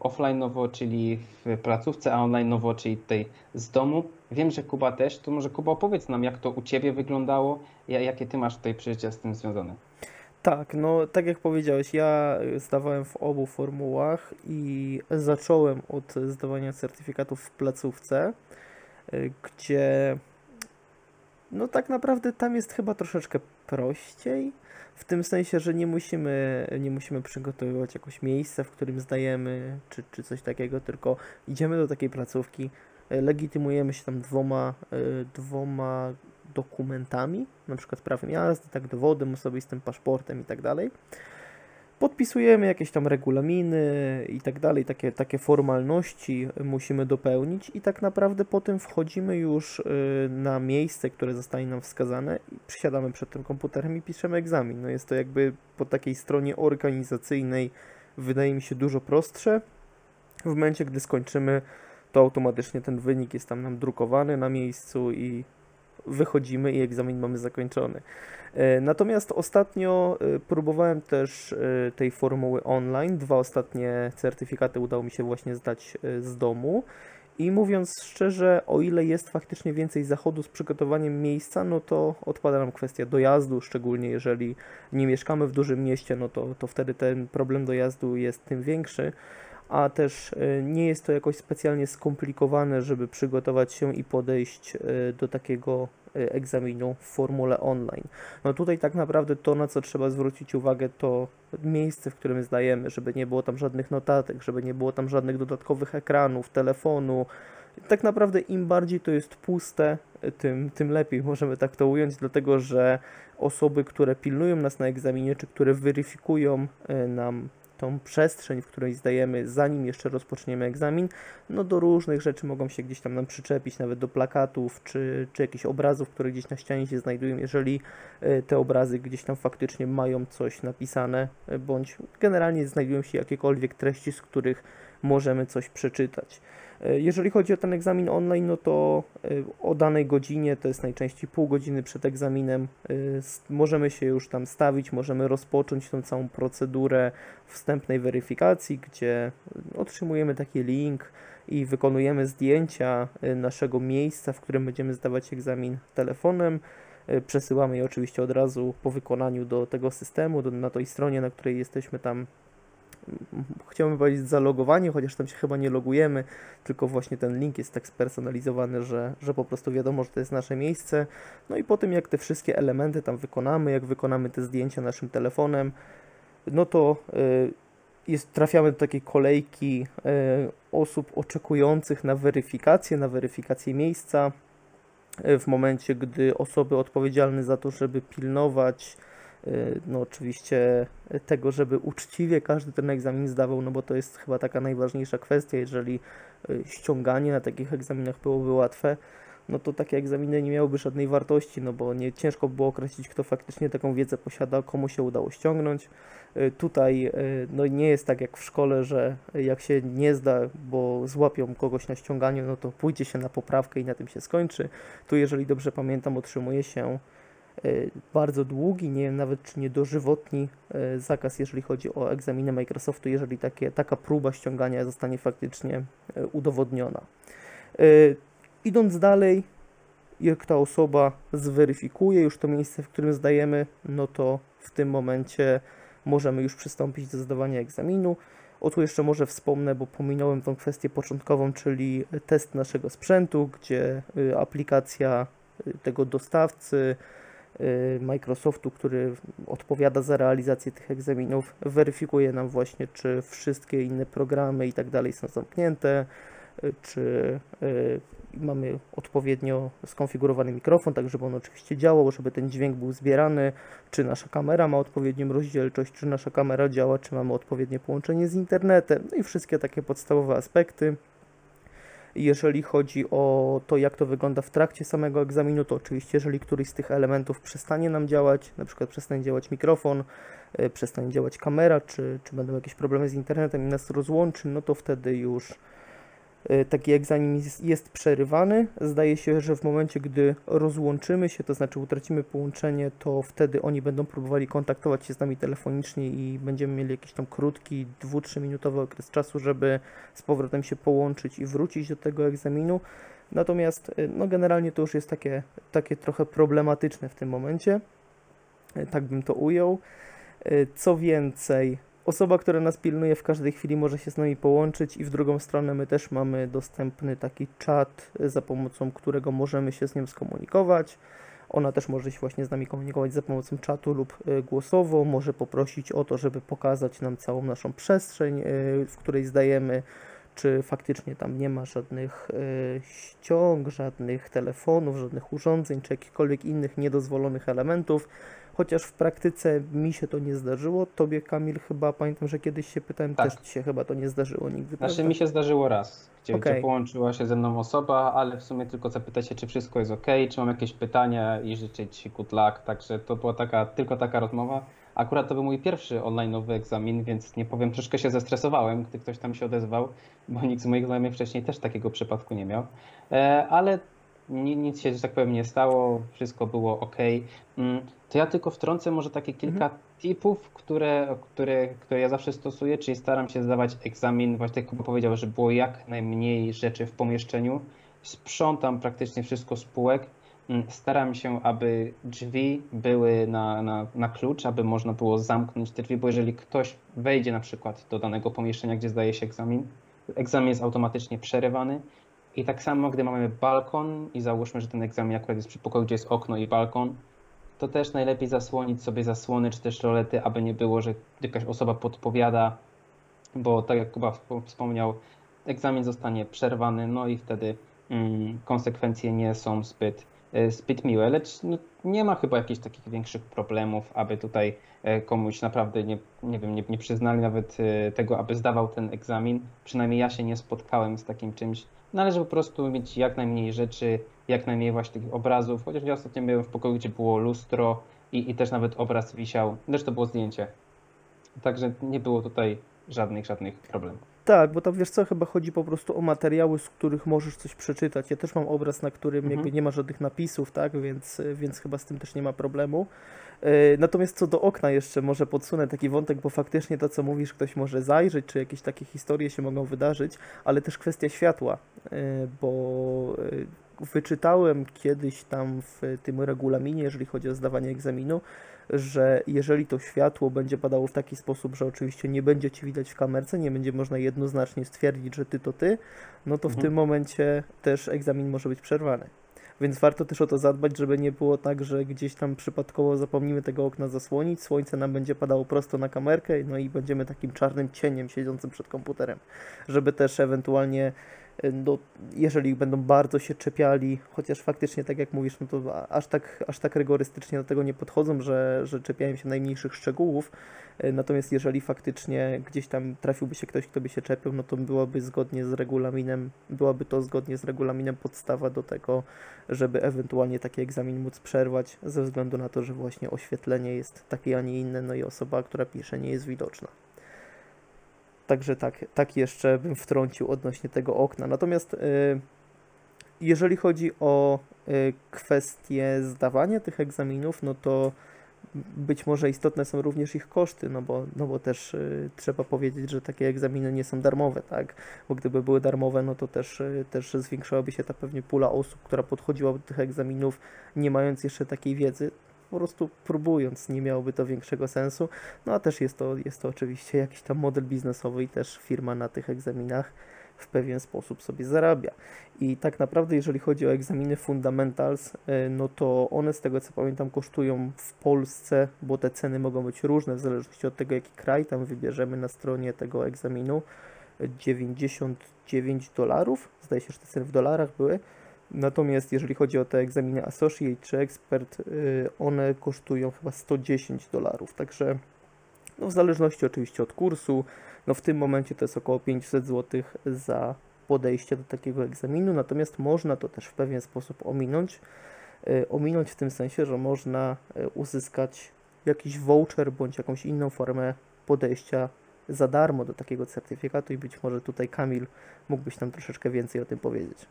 offline nowo, czyli w placówce, a online nowo, czyli tutaj z domu. Wiem, że Kuba też. To może Kuba opowiedz nam, jak to u Ciebie wyglądało, jakie Ty masz tutaj przeżycia z tym związane. Tak, no tak jak powiedziałeś, ja zdawałem w obu formułach i zacząłem od zdawania certyfikatów w placówce, y, gdzie no tak naprawdę tam jest chyba troszeczkę prościej, w tym sensie, że nie musimy, nie musimy przygotowywać jakoś miejsca, w którym zdajemy, czy, czy coś takiego, tylko idziemy do takiej placówki, y, legitymujemy się tam dwoma, y, dwoma dokumentami, na przykład prawem jazdy, tak dowodem osobistym, paszportem i tak dalej. Podpisujemy jakieś tam regulaminy i tak dalej, takie, takie formalności musimy dopełnić i tak naprawdę potem wchodzimy już y, na miejsce, które zostanie nam wskazane i przysiadamy przed tym komputerem i piszemy egzamin. No jest to jakby po takiej stronie organizacyjnej wydaje mi się dużo prostsze. W momencie, gdy skończymy, to automatycznie ten wynik jest tam nam drukowany na miejscu i wychodzimy i egzamin mamy zakończony. E, natomiast ostatnio e, próbowałem też e, tej formuły online. Dwa ostatnie certyfikaty udało mi się właśnie zdać z domu. I mówiąc szczerze, o ile jest faktycznie więcej zachodu z przygotowaniem miejsca, no to odpada nam kwestia dojazdu, szczególnie jeżeli nie mieszkamy w dużym mieście, no to, to wtedy ten problem dojazdu jest tym większy a też e, nie jest to jakoś specjalnie skomplikowane, żeby przygotować się i podejść e, do takiego e, egzaminu w formule online. No tutaj tak naprawdę to, na co trzeba zwrócić uwagę, to miejsce, w którym zdajemy, żeby nie było tam żadnych notatek, żeby nie było tam żadnych dodatkowych ekranów, telefonu. Tak naprawdę im bardziej to jest puste, tym, tym lepiej możemy tak to ująć, dlatego że osoby, które pilnują nas na egzaminie, czy które weryfikują nam tą przestrzeń, w której zdajemy, zanim jeszcze rozpoczniemy egzamin, no do różnych rzeczy mogą się gdzieś tam nam przyczepić, nawet do plakatów, czy, czy jakichś obrazów, które gdzieś na ścianie się znajdują, jeżeli e, te obrazy gdzieś tam faktycznie mają coś napisane, e, bądź generalnie znajdują się jakiekolwiek treści, z których możemy coś przeczytać. E, Jeżeli chodzi o ten egzamin online, no to e, o danej godzinie, to jest najczęściej pół godziny przed egzaminem, e, możemy się już tam stawić, możemy rozpocząć tą całą procedurę wstępnej weryfikacji, gdzie otrzymujemy taki link i wykonujemy zdjęcia naszego miejsca, w którym będziemy zdawać egzamin telefonem. Przesyłamy je oczywiście od razu po wykonaniu do tego systemu, do, na tej stronie, na której jesteśmy tam chciałbym powiedzieć zalogowani, chociaż tam się chyba nie logujemy, tylko właśnie ten link jest tak spersonalizowany, że, że po prostu wiadomo, że to jest nasze miejsce. No i po tym, jak te wszystkie elementy tam wykonamy, jak wykonamy te zdjęcia naszym telefonem, no to y, jest, trafiamy do takiej kolejki y, osób oczekujących na weryfikację, na weryfikację miejsca. Y, W momencie, gdy osoby odpowiedzialne za to, żeby pilnować, no oczywiście tego, żeby uczciwie każdy ten egzamin zdawał, no bo to jest chyba taka najważniejsza kwestia, jeżeli y, ściąganie na takich egzaminach byłoby łatwe, no to takie egzaminy nie miałyby żadnej wartości, no bo nie ciężko było określić, kto faktycznie taką wiedzę posiada, komu się udało ściągnąć. Y, Tutaj y, no nie jest tak jak w szkole, że jak się nie zda, bo złapią kogoś na ściąganiu, no to pójdzie się na poprawkę i na tym się skończy. Tu, jeżeli dobrze pamiętam, otrzymuje się y, bardzo długi, nie wiem nawet czy nie dożywotni y, zakaz, jeżeli chodzi o egzaminy Microsoftu, jeżeli takie, taka próba ściągania zostanie faktycznie y, udowodniona. Idąc dalej, jak ta osoba zweryfikuje już to miejsce, w którym zdajemy, no to w tym momencie możemy już przystąpić do zdawania egzaminu. O tu jeszcze może wspomnę, bo pominąłem tą kwestię początkową, czyli test naszego sprzętu, gdzie aplikacja tego dostawcy Microsoftu, który odpowiada za realizację tych egzaminów, weryfikuje nam właśnie, czy wszystkie inne programy i tak dalej są zamknięte, y, czy y, mamy odpowiednio skonfigurowany mikrofon, tak żeby on oczywiście działał, żeby ten dźwięk był zbierany, czy nasza kamera ma odpowiednią rozdzielczość, czy nasza kamera działa, czy mamy odpowiednie połączenie z internetem, no i wszystkie takie podstawowe aspekty. Jeżeli chodzi o to, jak to wygląda w trakcie samego egzaminu, to oczywiście, jeżeli któryś z tych elementów przestanie nam działać, na przykład przestanie działać mikrofon, y, przestanie działać kamera, czy, czy będą jakieś problemy z internetem i nas rozłączy, no to wtedy już taki egzamin jest, przerywany. Zdaje się, że w momencie, gdy rozłączymy się, to znaczy utracimy połączenie, to wtedy oni będą próbowali kontaktować się z nami telefonicznie i będziemy mieli jakiś tam krótki, 2-3 minutowy okres czasu, żeby z powrotem się połączyć i wrócić do tego egzaminu. Natomiast y, no generalnie to już jest takie, takie trochę problematyczne w tym momencie. Y, Tak bym to ujął. Y, Co więcej, osoba, która nas pilnuje w każdej chwili może się z nami połączyć i w drugą stronę my też mamy dostępny taki czat, y, za pomocą którego możemy się z nią skomunikować. Ona też może się właśnie z nami komunikować za pomocą czatu lub y, głosowo, może poprosić o to, żeby pokazać nam całą naszą przestrzeń, y, w której zdajemy, czy faktycznie tam nie ma żadnych y, ściąg, żadnych telefonów, żadnych urządzeń, czy jakichkolwiek innych niedozwolonych elementów. Chociaż w praktyce mi się to nie zdarzyło. Tobie, Kamil, chyba pamiętam, że kiedyś się pytałem, Tak. też ci się chyba to nie zdarzyło nigdy. Znaczy prawda? mi się zdarzyło raz, gdzie, Okej. gdzie połączyła się ze mną osoba, ale w sumie tylko zapytać się, czy wszystko jest ok, czy mam jakieś pytania i życzyć good luck, także to była taka, tylko taka rozmowa. Akurat to był mój pierwszy online'owy egzamin, więc nie powiem, troszkę się zestresowałem, gdy ktoś tam się odezwał, bo nikt z moich znajomych wcześniej też takiego przypadku nie miał. E, ale ni- nic się, że tak powiem, nie stało, wszystko było ok. Mm, To ja tylko wtrącę może takie kilka tipów, które, które, które ja zawsze stosuję, czyli staram się zdawać egzamin, właśnie tak jak powiedział, żeby było jak najmniej rzeczy w pomieszczeniu. Sprzątam praktycznie wszystko z półek. Mm, Staram się, aby drzwi były na, na, na klucz, aby można było zamknąć te drzwi, bo jeżeli ktoś wejdzie na przykład do danego pomieszczenia, gdzie zdaje się egzamin, egzamin jest automatycznie przerywany. I tak samo, gdy mamy balkon i załóżmy, że ten egzamin akurat jest przy pokoju, gdzie jest okno i balkon, to też najlepiej zasłonić sobie zasłony czy też rolety, aby nie było, że jakaś osoba podpowiada, bo tak jak Kuba wspo- wspomniał, egzamin zostanie przerwany, no i wtedy mm, konsekwencje nie są zbyt, zbyt miłe, lecz no, nie ma chyba jakichś takich większych problemów, aby tutaj e, komuś naprawdę nie, nie wiem, nie, nie przyznali nawet e, tego, aby zdawał ten egzamin. Przynajmniej ja się nie spotkałem z takim czymś. Należy po prostu mieć jak najmniej rzeczy, jak najmniej właśnie takich obrazów, chociaż ja ostatnio byłem w pokoju, gdzie było lustro i, i też nawet obraz wisiał, też to było zdjęcie. Także nie było tutaj żadnych, żadnych problemów. Tak, bo tam wiesz co, chyba chodzi po prostu o materiały, z których możesz coś przeczytać. Ja też mam obraz, na którym Mhm. jakby nie ma żadnych napisów, tak, więc, więc chyba z tym też nie ma problemu. E, Natomiast co do okna jeszcze może podsunę taki wątek, bo faktycznie to co mówisz, ktoś może zajrzeć, czy jakieś takie historie się mogą wydarzyć, ale też kwestia światła, e, bo e, wyczytałem kiedyś tam w tym regulaminie, jeżeli chodzi o zdawanie egzaminu, że jeżeli to światło będzie padało w taki sposób, że oczywiście nie będzie ci widać w kamerce, nie będzie można jednoznacznie stwierdzić, że ty to ty, no to w Mhm. tym momencie też egzamin może być przerwany. Więc warto też o to zadbać, żeby nie było tak, że gdzieś tam przypadkowo zapomnimy tego okna zasłonić, słońce nam będzie padało prosto na kamerkę, no i będziemy takim czarnym cieniem siedzącym przed komputerem. Żeby też ewentualnie, no, jeżeli będą bardzo się czepiali, chociaż faktycznie, tak jak mówisz, no to aż tak, aż tak rygorystycznie do tego nie podchodzą, że, że czepiają się najmniejszych szczegółów. Y, Natomiast jeżeli faktycznie gdzieś tam trafiłby się ktoś, kto by się czepiał, no to byłoby zgodnie z regulaminem, byłaby to zgodnie z regulaminem podstawa do tego, żeby ewentualnie taki egzamin móc przerwać, ze względu na to, że właśnie oświetlenie jest takie, a nie inne, no i osoba, która pisze, nie jest widoczna. Także tak, tak jeszcze bym wtrącił odnośnie tego okna. Natomiast y, jeżeli chodzi o y, kwestię zdawania tych egzaminów, no to być może istotne są również ich koszty, no bo, no bo też y, trzeba powiedzieć, że takie egzaminy nie są darmowe, tak? Bo gdyby były darmowe, no to też, też zwiększałaby się ta pewnie pula osób, która podchodziłaby do tych egzaminów, nie mając jeszcze takiej wiedzy. Po prostu próbując, nie miałoby to większego sensu. No a też jest to, jest to oczywiście jakiś tam model biznesowy i też firma na tych egzaminach w pewien sposób sobie zarabia. I tak naprawdę, jeżeli chodzi o egzaminy fundamentals, y, no to one z tego co pamiętam kosztują w Polsce, bo te ceny mogą być różne w zależności od tego, jaki kraj tam wybierzemy na stronie tego egzaminu. y, 99 dolarów. Zdaje się, że te ceny w dolarach były. Natomiast jeżeli chodzi o te egzaminy Associate czy Expert, y, one kosztują chyba 110 dolarów. Także no w zależności oczywiście od kursu, no w tym momencie to jest około 500 zł za podejście do takiego egzaminu, natomiast można to też w pewien sposób ominąć. Y, Ominąć w tym sensie, że można y, uzyskać jakiś voucher bądź jakąś inną formę podejścia za darmo do takiego certyfikatu i być może tutaj Kamil mógłbyś nam troszeczkę więcej o tym powiedzieć.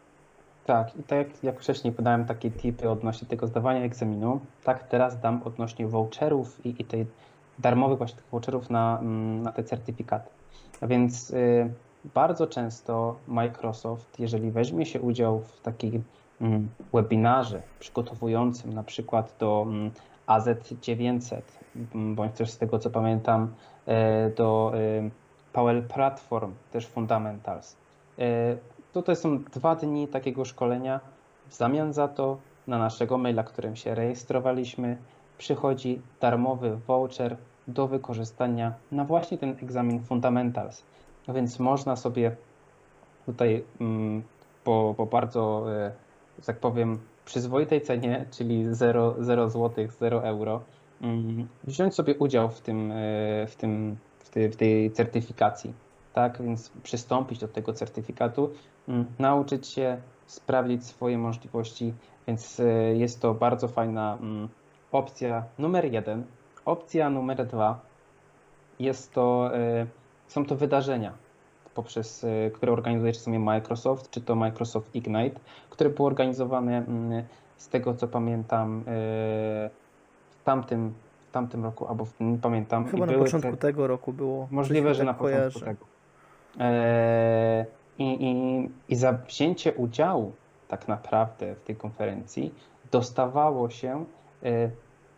Tak, i tak jak, wcześniej podałem takie tipy odnośnie tego zdawania egzaminu, tak teraz dam odnośnie voucherów i, i tej darmowych właśnie tych voucherów na, mm, na te certyfikaty. A więc y, bardzo często Microsoft, jeżeli weźmie się udział w takim mm, webinarze przygotowującym na przykład do mm, AZ900, mm, bądź też z tego co pamiętam e, do y, Power Platform, też Fundamentals, e, Tutaj są dwa dni takiego szkolenia. W zamian za to na naszego maila, którym się rejestrowaliśmy, przychodzi darmowy voucher do wykorzystania na właśnie ten egzamin Fundamentals. A więc można sobie tutaj mm, po, po bardzo, że tak powiem, przyzwoitej cenie, czyli 0, 0 zł, 0 euro, mm, wziąć sobie udział w tym, e, w tym, w tej, w tej certyfikacji. Tak, więc przystąpić do tego certyfikatu, nauczyć się, sprawdzić swoje możliwości, więc e, jest to bardzo fajna mm, opcja numer jeden. Opcja numer dwa jest to, e, są to wydarzenia, poprzez, e, które organizuje czasami Microsoft, czy to Microsoft Ignite, które były organizowane mm, z tego co pamiętam e, w tamtym, w tamtym roku, albo w, nie pamiętam. Chyba na początku te- tego roku było. Możliwe, że tak na początku kojarzę. tego. Eee, I, i, I za wzięcie udziału tak naprawdę w tej konferencji dostawało się e,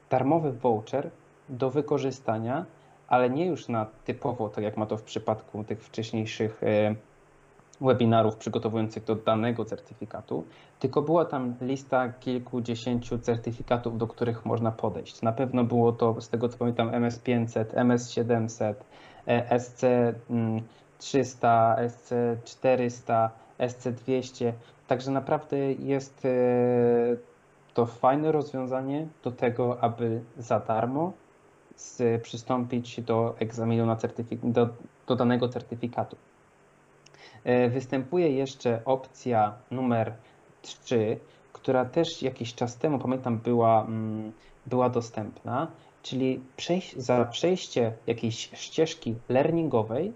darmowy voucher do wykorzystania, ale nie już na typowo, tak jak ma to w przypadku tych wcześniejszych e, webinarów przygotowujących do danego certyfikatu, tylko była tam lista kilkudziesięciu certyfikatów, do których można podejść. Na pewno było to, z tego co pamiętam, MS500, MS700, e, SC300, SC400, SC200. Także naprawdę jest e, to fajne rozwiązanie do tego, aby za darmo z, przystąpić do egzaminu na certyfik- do, do danego certyfikatu. E, Występuje jeszcze opcja numer 3, która też jakiś czas temu, pamiętam, była, mm, była dostępna, czyli przejść, za przejście jakiejś ścieżki learningowej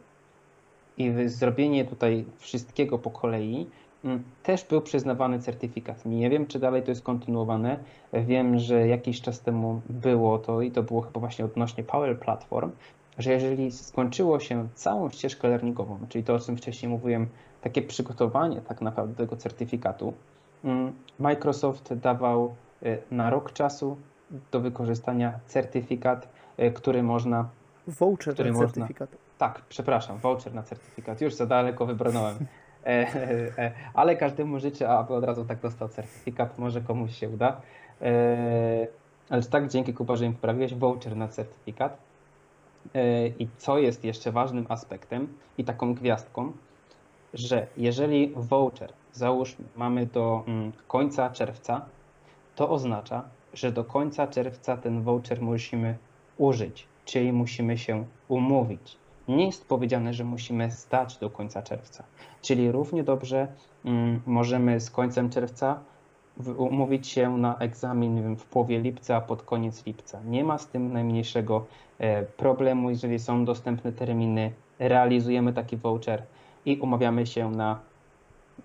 i zrobienie tutaj wszystkiego po kolei mm, też był przyznawany certyfikat. Nie wiem, czy dalej to jest kontynuowane. Wiem, że jakiś czas temu było to i to było chyba właśnie odnośnie Power Platform, że jeżeli skończyło się całą ścieżkę learningową, czyli to, o czym wcześniej mówiłem, takie przygotowanie tak naprawdę tego certyfikatu, mm, Microsoft dawał y, na rok czasu do wykorzystania certyfikat, y, który można. Voucher który certyfikat. Można, tak, przepraszam, voucher na certyfikat. Już za daleko wybrnąłem. E, e, e, ale każdemu życzę, aby od razu tak dostał certyfikat. Może komuś się uda. Ale tak, dzięki Kuba, że mi poprawiłeś voucher na certyfikat. I co jest jeszcze ważnym aspektem i taką gwiazdką, że jeżeli voucher, załóżmy, mamy do mm, końca czerwca, to oznacza, że do końca czerwca ten voucher musimy użyć, czyli musimy się umówić. Nie jest powiedziane, że musimy stać do końca czerwca, czyli równie dobrze mm, możemy z końcem czerwca umówić się na egzamin wiem, w połowie lipca, pod koniec lipca. Nie ma z tym najmniejszego e, problemu, jeżeli są dostępne terminy, realizujemy taki voucher i umawiamy się na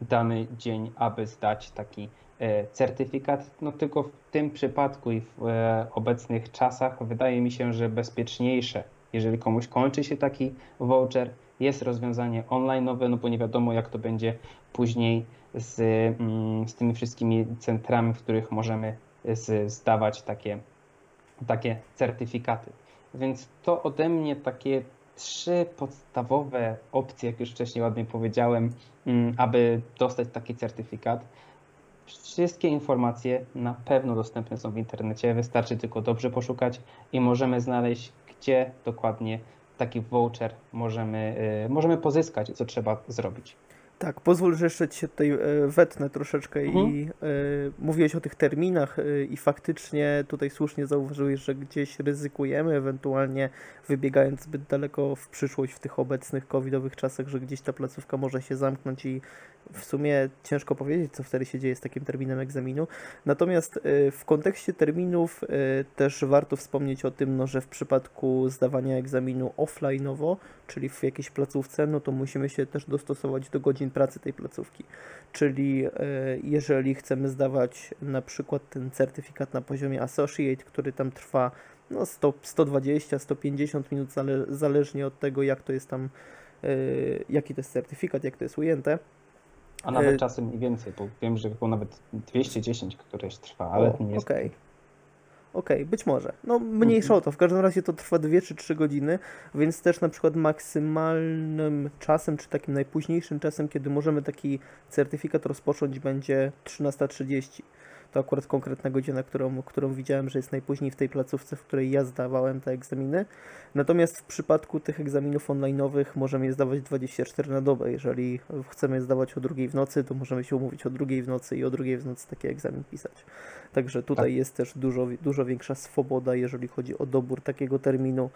dany dzień, aby zdać taki e, certyfikat. No tylko w tym przypadku i w e, obecnych czasach wydaje mi się, że bezpieczniejsze, jeżeli komuś kończy się taki voucher, jest rozwiązanie online, no bo nie wiadomo jak to będzie później z, mm, z tymi wszystkimi centrami, w których możemy zdawać takie, takie certyfikaty. Więc to ode mnie takie trzy podstawowe opcje, jak już wcześniej ładnie powiedziałem, mm, aby dostać taki certyfikat. Wszystkie informacje na pewno dostępne są w internecie, wystarczy tylko dobrze poszukać i możemy znaleźć, gdzie dokładnie taki voucher możemy, y, możemy pozyskać i co trzeba zrobić. Tak, pozwól, że jeszcze ci się tutaj e, wetnę troszeczkę mhm. i y, mówiłeś o tych terminach y, i faktycznie tutaj słusznie zauważyłeś, że gdzieś ryzykujemy, ewentualnie wybiegając zbyt daleko w przyszłość w tych obecnych covidowych czasach, że gdzieś ta placówka może się zamknąć i w sumie ciężko powiedzieć, co wtedy się dzieje z takim terminem egzaminu. Natomiast y, w kontekście terminów y, też warto wspomnieć o tym, no, że w przypadku zdawania egzaminu offline'owo, czyli w jakiejś placówce, no to musimy się też dostosować do godzin pracy tej placówki. Czyli y, jeżeli chcemy zdawać na przykład ten certyfikat na poziomie associate, który tam trwa no 100, 120, 150 minut, zależnie od tego, jak to jest tam, jaki to jest certyfikat, jak to jest ujęte, a nawet y czasem i więcej, bo wiem, że było nawet 210 któreś trwa, ale o, nie jest. Okej. Okay. Okej, okay, być może. No mniejsza mhm. o to. W każdym razie to trwa 2 czy 3 godziny, więc też na przykład maksymalnym czasem, czy takim najpóźniejszym czasem, kiedy możemy taki certyfikat rozpocząć, będzie 13.30 to akurat konkretna godzina, którą, którą widziałem, że jest najpóźniej w tej placówce, w której ja zdawałem te egzaminy. Natomiast w przypadku tych egzaminów online'owych możemy je zdawać 24 na dobę. Jeżeli chcemy je zdawać o drugiej w nocy, to możemy się umówić o drugiej w nocy i o drugiej w nocy taki egzamin pisać. Także tutaj tak. jest też dużo, dużo większa swoboda, jeżeli chodzi o dobór takiego terminu.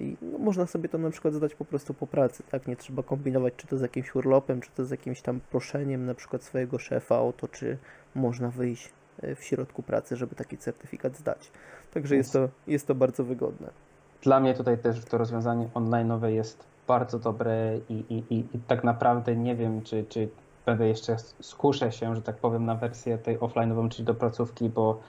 I no, można sobie to na przykład zdać po prostu po pracy, tak? Nie trzeba kombinować, czy to z jakimś urlopem, czy to z jakimś tam proszeniem na przykład swojego szefa o to, czy można wyjść w środku pracy, żeby taki certyfikat zdać. Także jest to, jest to bardzo wygodne. Dla mnie tutaj też to rozwiązanie online'owe jest bardzo dobre i, i, i, i tak naprawdę nie wiem, czy, czy będę jeszcze skuszę się, że tak powiem, na wersję tej offline'ową, czyli do placówki, bo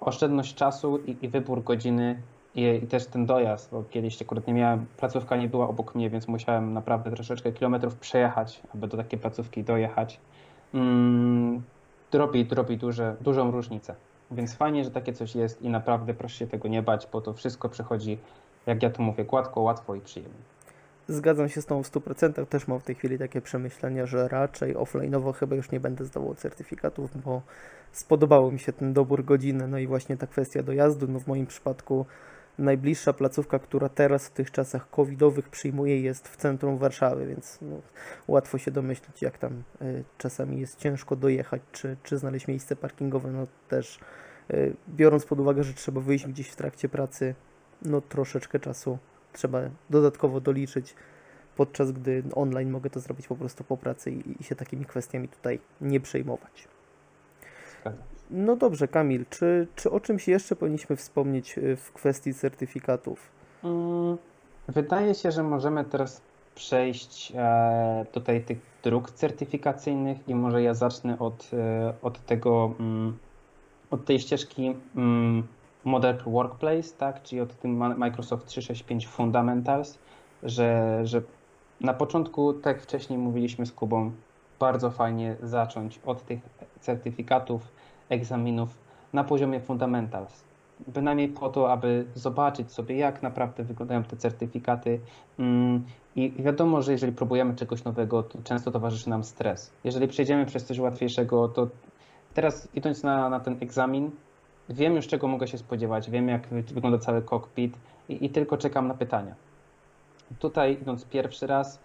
oszczędność czasu i, i wybór godziny i, i, też ten dojazd, bo kiedyś akurat nie miałem, placówka nie była obok mnie, więc musiałem naprawdę troszeczkę kilometrów przejechać, aby do takiej placówki dojechać. Mm, robi, robi duże, dużą różnicę. Więc fajnie, że takie coś jest i naprawdę proszę się tego nie bać, bo to wszystko przychodzi, jak ja to mówię, gładko, łatwo i przyjemnie. Zgadzam się z tą w 100%. Też mam w tej chwili takie przemyślenia, że raczej offline'owo chyba już nie będę zdawał certyfikatów, bo spodobało mi się ten dobór godziny, no i właśnie ta kwestia dojazdu. No w moim przypadku najbliższa placówka, która teraz w tych czasach covidowych przyjmuje jest w centrum Warszawy, więc no, łatwo się domyślić, jak tam y, czasami jest ciężko dojechać, czy, czy znaleźć miejsce parkingowe, no też y, biorąc pod uwagę, że trzeba wyjść gdzieś w trakcie pracy, no troszeczkę czasu trzeba dodatkowo doliczyć, podczas gdy online mogę to zrobić po prostu po pracy i, i się takimi kwestiami tutaj nie przejmować. No dobrze, Kamil, czy, czy o czymś jeszcze powinniśmy wspomnieć y, w kwestii certyfikatów? Mm, wydaje się, że możemy teraz przejść e, tutaj tych dróg certyfikacyjnych i może ja zacznę od, e, od tego, mm, od tej ścieżki mm, Modern Workplace, tak, czyli od tym Microsoft 365 Fundamentals, że, że na początku, tak jak wcześniej mówiliśmy z Kubą, bardzo fajnie zacząć od tych certyfikatów, egzaminów na poziomie Fundamentals bynajmniej po to, aby zobaczyć sobie, jak naprawdę wyglądają te certyfikaty. Mm, I wiadomo, że jeżeli próbujemy czegoś nowego, to często towarzyszy nam stres. Jeżeli przejdziemy przez coś łatwiejszego, to teraz idąc na, na ten egzamin, wiem już czego mogę się spodziewać, wiem jak wygląda cały cockpit i, i tylko czekam na pytania. Tutaj idąc pierwszy raz,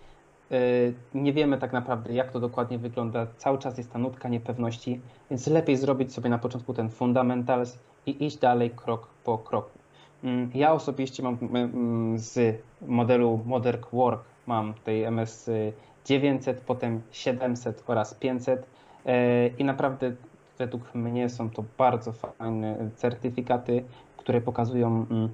nie wiemy tak naprawdę jak to dokładnie wygląda, cały czas jest ta nutka niepewności, więc lepiej zrobić sobie na początku ten fundamentals i iść dalej krok po kroku. Mm, ja osobiście mam mm, z modelu Modern Work mam tej MS 900, potem 700 oraz 500 e, i naprawdę według mnie są to bardzo fajne certyfikaty, które pokazują, mm,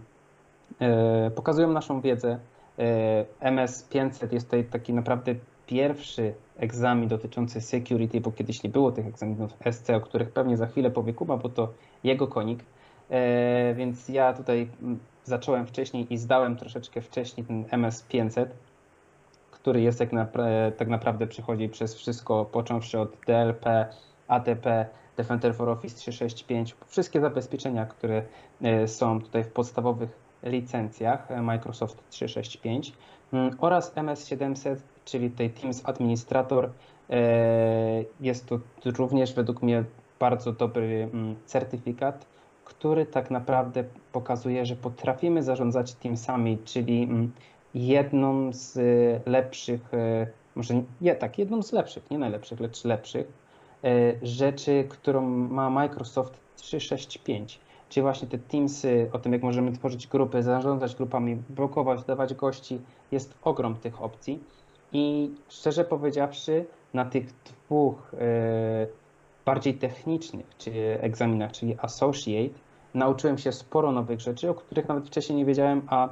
e, pokazują naszą wiedzę. E, MS 500 jest tutaj taki naprawdę pierwszy egzamin dotyczący security, bo kiedyś nie było tych egzaminów SC, o których pewnie za chwilę powie Kuba, bo to jego konik. E, więc ja tutaj mm, zacząłem wcześniej i zdałem troszeczkę wcześniej ten MS500, który jest jak tak naprawdę przychodzi przez wszystko, począwszy od DLP, ATP, Defender for Office 365, wszystkie zabezpieczenia, które e, są tutaj w podstawowych licencjach Microsoft 365 mm, oraz MS700, czyli tutaj Teams Administrator. E, jest to również według mnie bardzo dobry mm, certyfikat, który tak naprawdę pokazuje, że potrafimy zarządzać teamsami, czyli mm, jedną z lepszych, e, może nie tak, jedną z lepszych, nie najlepszych, lecz lepszych e, rzeczy, którą ma Microsoft 365. Czyli właśnie te Teamsy, o tym jak możemy tworzyć grupy, zarządzać grupami, blokować, dawać gości, jest ogrom tych opcji. I szczerze powiedziawszy, na tych dwóch e, bardziej technicznych czyli egzaminach, czyli Associate, nauczyłem się sporo nowych rzeczy, o których nawet wcześniej nie wiedziałem, a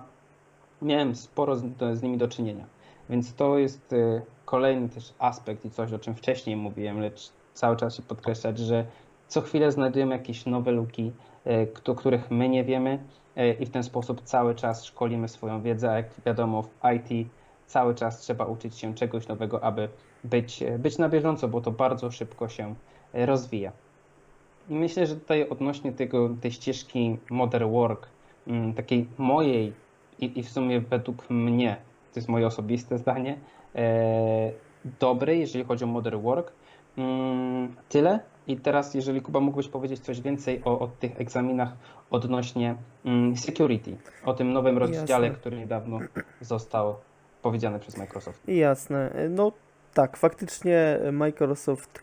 miałem sporo z, z nimi do czynienia. Więc to jest y, kolejny też aspekt i coś, o czym wcześniej mówiłem, lecz cały czas się podkreślać, że co chwilę znajdujemy jakieś nowe luki, o których my nie wiemy y, i w ten sposób cały czas szkolimy swoją wiedzę, a jak wiadomo w IT cały czas trzeba uczyć się czegoś nowego, aby być, być na bieżąco, bo to bardzo szybko się rozwija. I myślę, że tutaj odnośnie tego, tej ścieżki Modern Work, mm, takiej mojej i, i w sumie według mnie, to jest moje osobiste zdanie, e, dobrej, jeżeli chodzi o Modern Work. Mm, tyle. I teraz, jeżeli Kuba mógłbyś powiedzieć coś więcej o, o tych egzaminach odnośnie mm, security, o tym nowym rozdziale, Jasne. który niedawno został powiedziany przez Microsoft. Jasne. No tak, faktycznie Microsoft,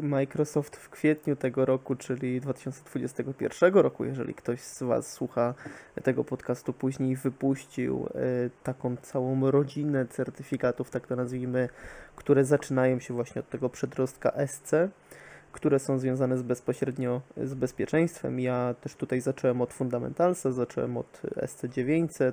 Microsoft w kwietniu tego roku, czyli 2021 roku, jeżeli ktoś z Was słucha tego podcastu później, wypuścił e, taką całą rodzinę certyfikatów, tak to nazwijmy, które zaczynają się właśnie od tego przedrostka SC, które są związane z bezpośrednio z bezpieczeństwem. Ja też tutaj zacząłem od Fundamentalsa, zacząłem od SC900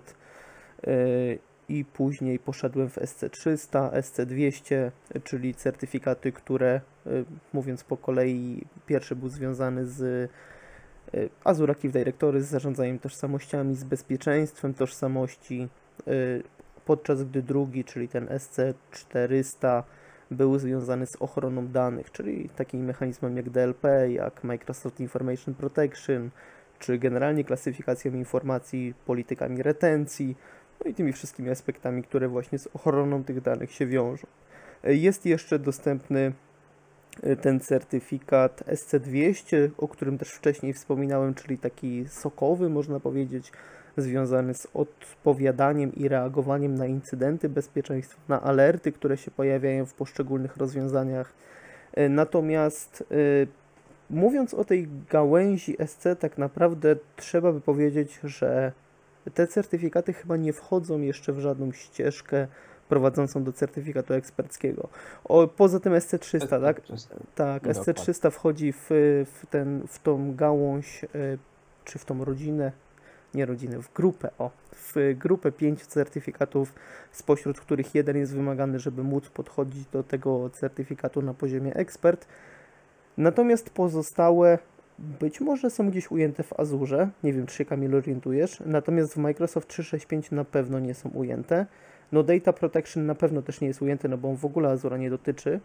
i później poszedłem w SC300, SC200, czyli certyfikaty, które y, mówiąc po kolei, pierwszy był związany z y, Azure Active Directory, z zarządzaniem tożsamościami, z bezpieczeństwem tożsamości, y, podczas gdy drugi, czyli ten SC400 był związany z ochroną danych, czyli takim mechanizmem jak DLP, jak Microsoft Information Protection, czy generalnie klasyfikacją informacji, politykami retencji, no i tymi wszystkimi aspektami, które właśnie z ochroną tych danych się wiążą. Jest jeszcze dostępny e, ten certyfikat SC200, o którym też wcześniej wspominałem, czyli taki sokowy, można powiedzieć, związany z odpowiadaniem i reagowaniem na incydenty bezpieczeństwa, na alerty, które się pojawiają w poszczególnych rozwiązaniach. E, natomiast e, mówiąc o tej gałęzi SC, tak naprawdę trzeba by powiedzieć, że te certyfikaty chyba nie wchodzą jeszcze w żadną ścieżkę prowadzącą do certyfikatu eksperckiego. O, poza tym SC300, tak? Tak, SC300 wchodzi w, w, ten, w tą gałąź, e, czy w tą rodzinę nie rodzinę, w grupę, o, w grupę pięciu certyfikatów, spośród których jeden jest wymagany, żeby móc podchodzić do tego certyfikatu na poziomie ekspert. Natomiast pozostałe być może są gdzieś ujęte w Azure, nie wiem czy się Kamil orientujesz, natomiast w Microsoft 365 na pewno nie są ujęte. No Data Protection na pewno też nie jest ujęty, no bo on w ogóle Azura nie dotyczy.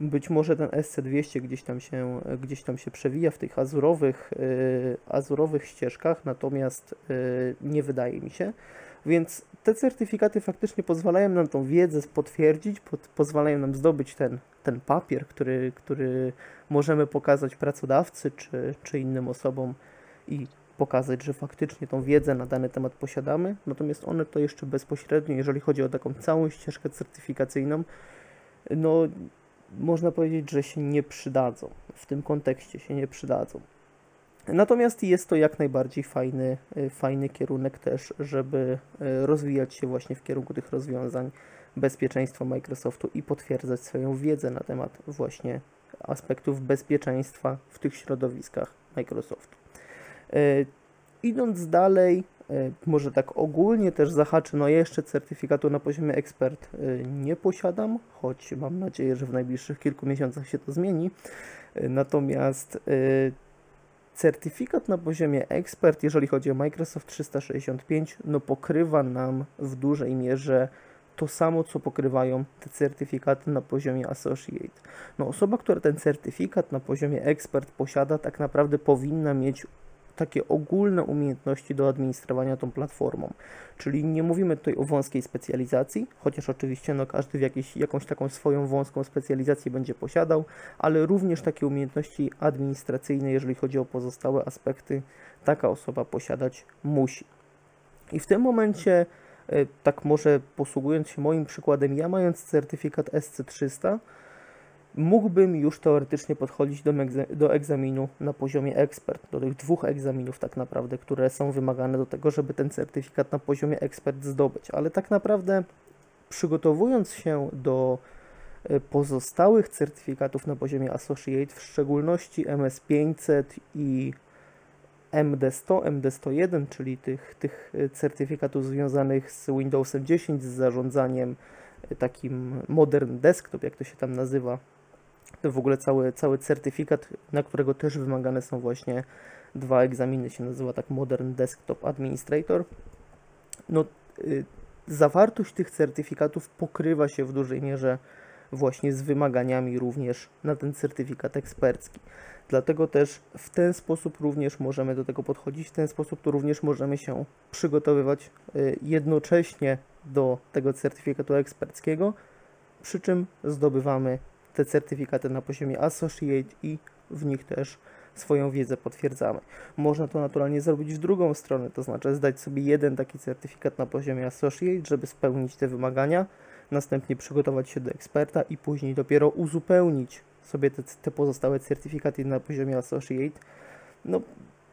Być może ten SC200 gdzieś tam się, gdzieś tam się przewija w tych azurowych, yy, azurowych ścieżkach, natomiast yy, nie wydaje mi się. Więc te certyfikaty faktycznie pozwalają nam tą wiedzę potwierdzić, pod, pozwalają nam zdobyć ten, ten papier, który, który możemy pokazać pracodawcy czy, czy innym osobom i pokazać, że faktycznie tą wiedzę na dany temat posiadamy. Natomiast one to jeszcze bezpośrednio, jeżeli chodzi o taką całą ścieżkę certyfikacyjną, no można powiedzieć, że się nie przydadzą. W tym kontekście się nie przydadzą. Natomiast jest to jak najbardziej fajny, y, fajny kierunek też, żeby y, rozwijać się właśnie w kierunku tych rozwiązań bezpieczeństwa Microsoftu i potwierdzać swoją wiedzę na temat właśnie aspektów bezpieczeństwa w tych środowiskach Microsoftu. Y, idąc dalej, może tak ogólnie też zahaczę, no jeszcze certyfikatu na poziomie ekspert nie posiadam, choć mam nadzieję, że w najbliższych kilku miesiącach się to zmieni. Natomiast certyfikat na poziomie ekspert, jeżeli chodzi o Microsoft 365, no pokrywa nam w dużej mierze to samo, co pokrywają te certyfikaty na poziomie Associate. No osoba, która ten certyfikat na poziomie ekspert posiada, tak naprawdę powinna mieć takie ogólne umiejętności do administrowania tą platformą. Czyli nie mówimy tutaj o wąskiej specjalizacji, chociaż oczywiście no, każdy w jakąś taką swoją wąską specjalizację będzie posiadał, ale również takie umiejętności administracyjne, jeżeli chodzi o pozostałe aspekty, taka osoba posiadać musi. I w tym momencie, e, tak może posługując się moim przykładem, ja mając certyfikat SC300, mógłbym już teoretycznie podchodzić do, do egzaminu na poziomie ekspert, do tych dwóch egzaminów tak naprawdę, które są wymagane do tego, żeby ten certyfikat na poziomie ekspert zdobyć. Ale tak naprawdę przygotowując się do e, pozostałych certyfikatów na poziomie Associate, w szczególności MS500 i MD100, MD101, czyli tych, tych e, certyfikatów związanych z Windowsem 10, z zarządzaniem e, takim Modern Desktop, jak to się tam nazywa, w ogóle cały, cały certyfikat, na którego też wymagane są właśnie dwa egzaminy, się nazywa tak Modern Desktop Administrator. No, y, zawartość tych certyfikatów pokrywa się w dużej mierze właśnie z wymaganiami również na ten certyfikat ekspercki. Dlatego też w ten sposób również możemy do tego podchodzić, w ten sposób to również możemy się przygotowywać y, jednocześnie do tego certyfikatu eksperckiego, przy czym zdobywamy te certyfikaty na poziomie Associate i w nich też swoją wiedzę potwierdzamy. Można to naturalnie zrobić w drugą stronę, to znaczy zdać sobie jeden taki certyfikat na poziomie Associate, żeby spełnić te wymagania, następnie przygotować się do eksperta i później dopiero uzupełnić sobie te, te pozostałe certyfikaty na poziomie Associate. No,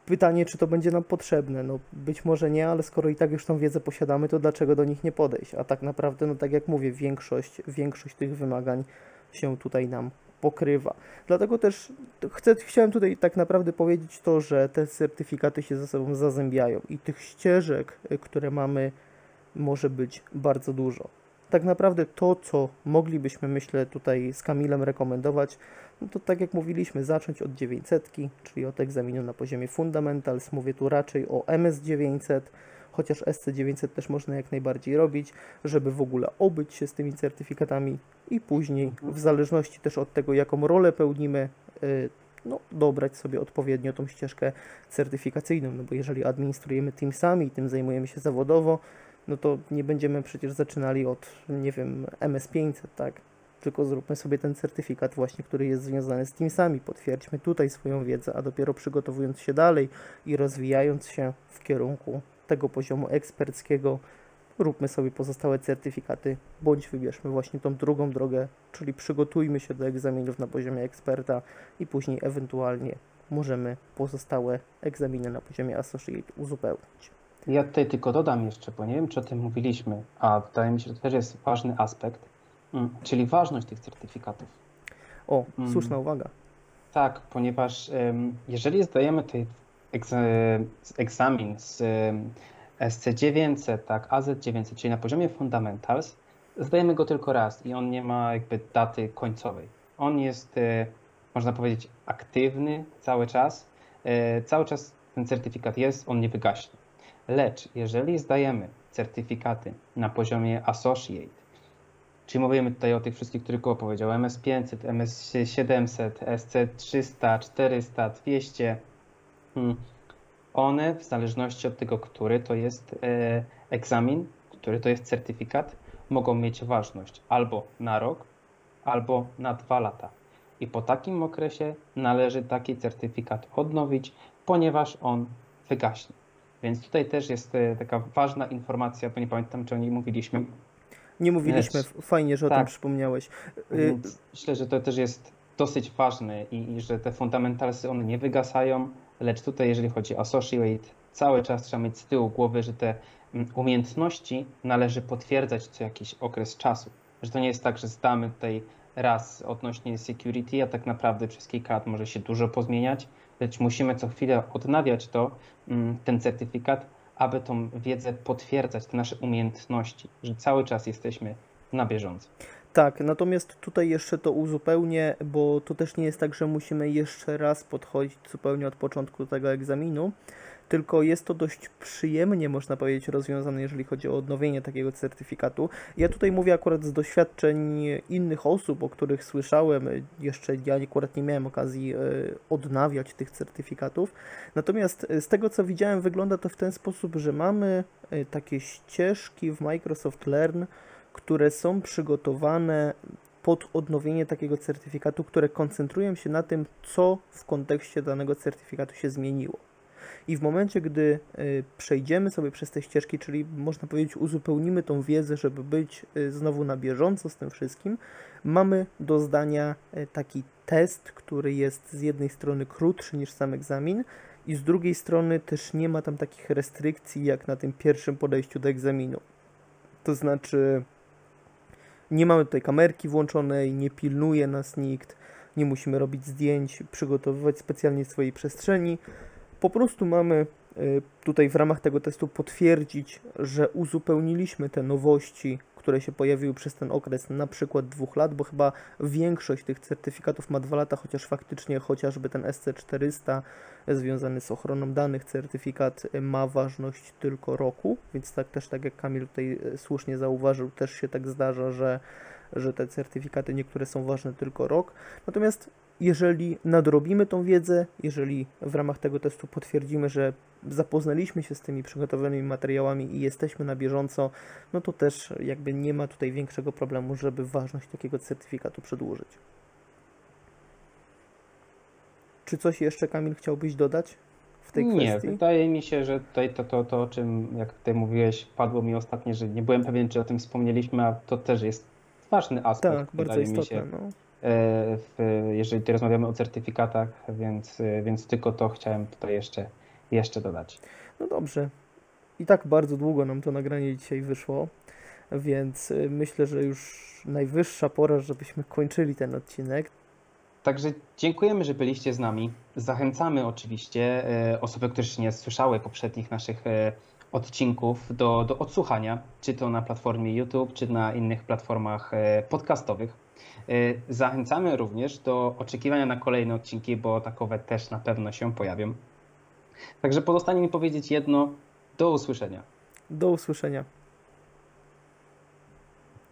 pytanie, czy to będzie nam potrzebne. No, być może nie, ale skoro i tak już tą wiedzę posiadamy, to dlaczego do nich nie podejść? A tak naprawdę, no tak jak mówię, większość, większość tych wymagań się tutaj nam pokrywa. Dlatego też chcę, chciałem tutaj tak naprawdę powiedzieć to, że te certyfikaty się ze sobą zazębiają i tych ścieżek, y, które mamy, może być bardzo dużo. Tak naprawdę to, co moglibyśmy, myślę, tutaj z Kamilem rekomendować, no to tak jak mówiliśmy, zacząć od 900, czyli od egzaminu na poziomie Fundamentals. Mówię tu raczej o MS900, chociaż SC900 też można jak najbardziej robić, żeby w ogóle obyć się z tymi certyfikatami i później, w zależności też od tego, jaką rolę pełnimy, y, no, dobrać sobie odpowiednio tą ścieżkę certyfikacyjną, no bo jeżeli administrujemy Teamsami i tym zajmujemy się zawodowo, no to nie będziemy przecież zaczynali od, nie wiem, MS500, tak? Tylko zróbmy sobie ten certyfikat właśnie, który jest związany z Teamsami, potwierdźmy tutaj swoją wiedzę, a dopiero przygotowując się dalej i rozwijając się w kierunku tego poziomu eksperckiego, róbmy sobie pozostałe certyfikaty, bądź wybierzmy właśnie tą drugą drogę, czyli przygotujmy się do egzaminów na poziomie eksperta i później ewentualnie możemy pozostałe egzaminy na poziomie associate uzupełnić. Ja tutaj tylko dodam jeszcze, bo nie wiem, czy o tym mówiliśmy, a wydaje mi się, że to też jest ważny aspekt, mm, czyli ważność tych certyfikatów. O, mm. słuszna uwaga. Tak, ponieważ jeżeli zdajemy egzamin z SC900, tak, AZ900, czyli na poziomie fundamentals, zdajemy go tylko raz i on nie ma jakby daty końcowej. On jest, e, można powiedzieć, aktywny cały czas. E, cały czas ten certyfikat jest, on nie wygaśnie. Lecz jeżeli zdajemy certyfikaty na poziomie Associate, czyli mówimy tutaj o tych wszystkich, które opowiedział, MS500, MS700, SC300, 400, 200, one w zależności od tego, który to jest e, egzamin, który to jest certyfikat, mogą mieć ważność albo na rok, albo na dwa lata. I po takim okresie należy taki certyfikat odnowić, ponieważ on wygaśnie. Więc tutaj też jest e, taka ważna informacja, bo nie pamiętam, czy o niej mówiliśmy. Nie mówiliśmy, Lecz, fajnie, że tak. o tym tak. przypomniałeś. Y, myślę, że to też jest dosyć ważne i, i że te fundamentalsy one nie wygasają, lecz tutaj jeżeli chodzi o associate, cały czas trzeba mieć z tyłu głowy, że te mm, umiejętności należy potwierdzać co jakiś okres czasu. Że to nie jest tak, że zdamy tutaj raz odnośnie security, a tak naprawdę przez kilka lat może się dużo pozmieniać, lecz musimy co chwilę odnawiać to, mm, ten certyfikat, aby tą wiedzę potwierdzać, te nasze umiejętności, że cały czas jesteśmy na bieżąco. Tak, natomiast tutaj jeszcze to uzupełnię, bo to też nie jest tak, że musimy jeszcze raz podchodzić zupełnie od początku tego egzaminu, tylko jest to dość przyjemnie, można powiedzieć, rozwiązane, jeżeli chodzi o odnowienie takiego certyfikatu. Ja tutaj mówię akurat z doświadczeń innych osób, o których słyszałem, jeszcze ja akurat nie miałem okazji e, odnawiać tych certyfikatów. Natomiast e, z tego co widziałem, wygląda to w ten sposób, że mamy e, takie ścieżki w Microsoft Learn, które są przygotowane pod odnowienie takiego certyfikatu, które koncentrują się na tym, co w kontekście danego certyfikatu się zmieniło. I w momencie, gdy y, przejdziemy sobie przez te ścieżki, czyli można powiedzieć, uzupełnimy tą wiedzę, żeby być y, znowu na bieżąco z tym wszystkim, mamy do zdania y, taki test, który jest z jednej strony krótszy niż sam egzamin, i z drugiej strony też nie ma tam takich restrykcji jak na tym pierwszym podejściu do egzaminu. To znaczy, nie mamy tutaj kamerki włączonej, nie pilnuje nas nikt, nie musimy robić zdjęć, przygotowywać specjalnie swojej przestrzeni. Po prostu mamy y, tutaj w ramach tego testu potwierdzić, że uzupełniliśmy te nowości, które się pojawiły przez ten okres, na przykład dwóch lat, bo chyba większość tych certyfikatów ma dwa lata, chociaż faktycznie chociażby ten SC400 związany z ochroną danych certyfikat ma ważność tylko roku, więc tak też tak jak Kamil tutaj e, słusznie zauważył, też się tak zdarza, że, że te certyfikaty niektóre są ważne tylko rok. Natomiast jeżeli nadrobimy tą wiedzę, jeżeli w ramach tego testu potwierdzimy, że zapoznaliśmy się z tymi przygotowanymi materiałami i jesteśmy na bieżąco, no to też jakby nie ma tutaj większego problemu, żeby ważność takiego certyfikatu przedłużyć. Czy coś jeszcze, Kamil, chciałbyś dodać w tej nie, kwestii? Nie, wydaje mi się, że tutaj to, to, to, o czym, jak tutaj mówiłeś, padło mi ostatnio, że nie byłem pewien, czy o tym wspomnieliśmy, a to też jest ważny aspekt, tak, bardzo istotne, mi się. No. E, w, jeżeli tutaj rozmawiamy o certyfikatach, więc, więc tylko to chciałem tutaj jeszcze, jeszcze dodać. No dobrze. I tak bardzo długo nam to nagranie dzisiaj wyszło, więc y, myślę, że już najwyższa pora, żebyśmy kończyli ten odcinek. Także dziękujemy, że byliście z nami. Zachęcamy oczywiście e, osoby, które jeszcze nie słyszały poprzednich naszych e, odcinków do, do odsłuchania, czy to na platformie YouTube, czy na innych platformach e, podcastowych. Zachęcamy również do oczekiwania na kolejne odcinki, bo takowe też na pewno się pojawią. Także pozostanie mi powiedzieć jedno. Do usłyszenia. Do usłyszenia.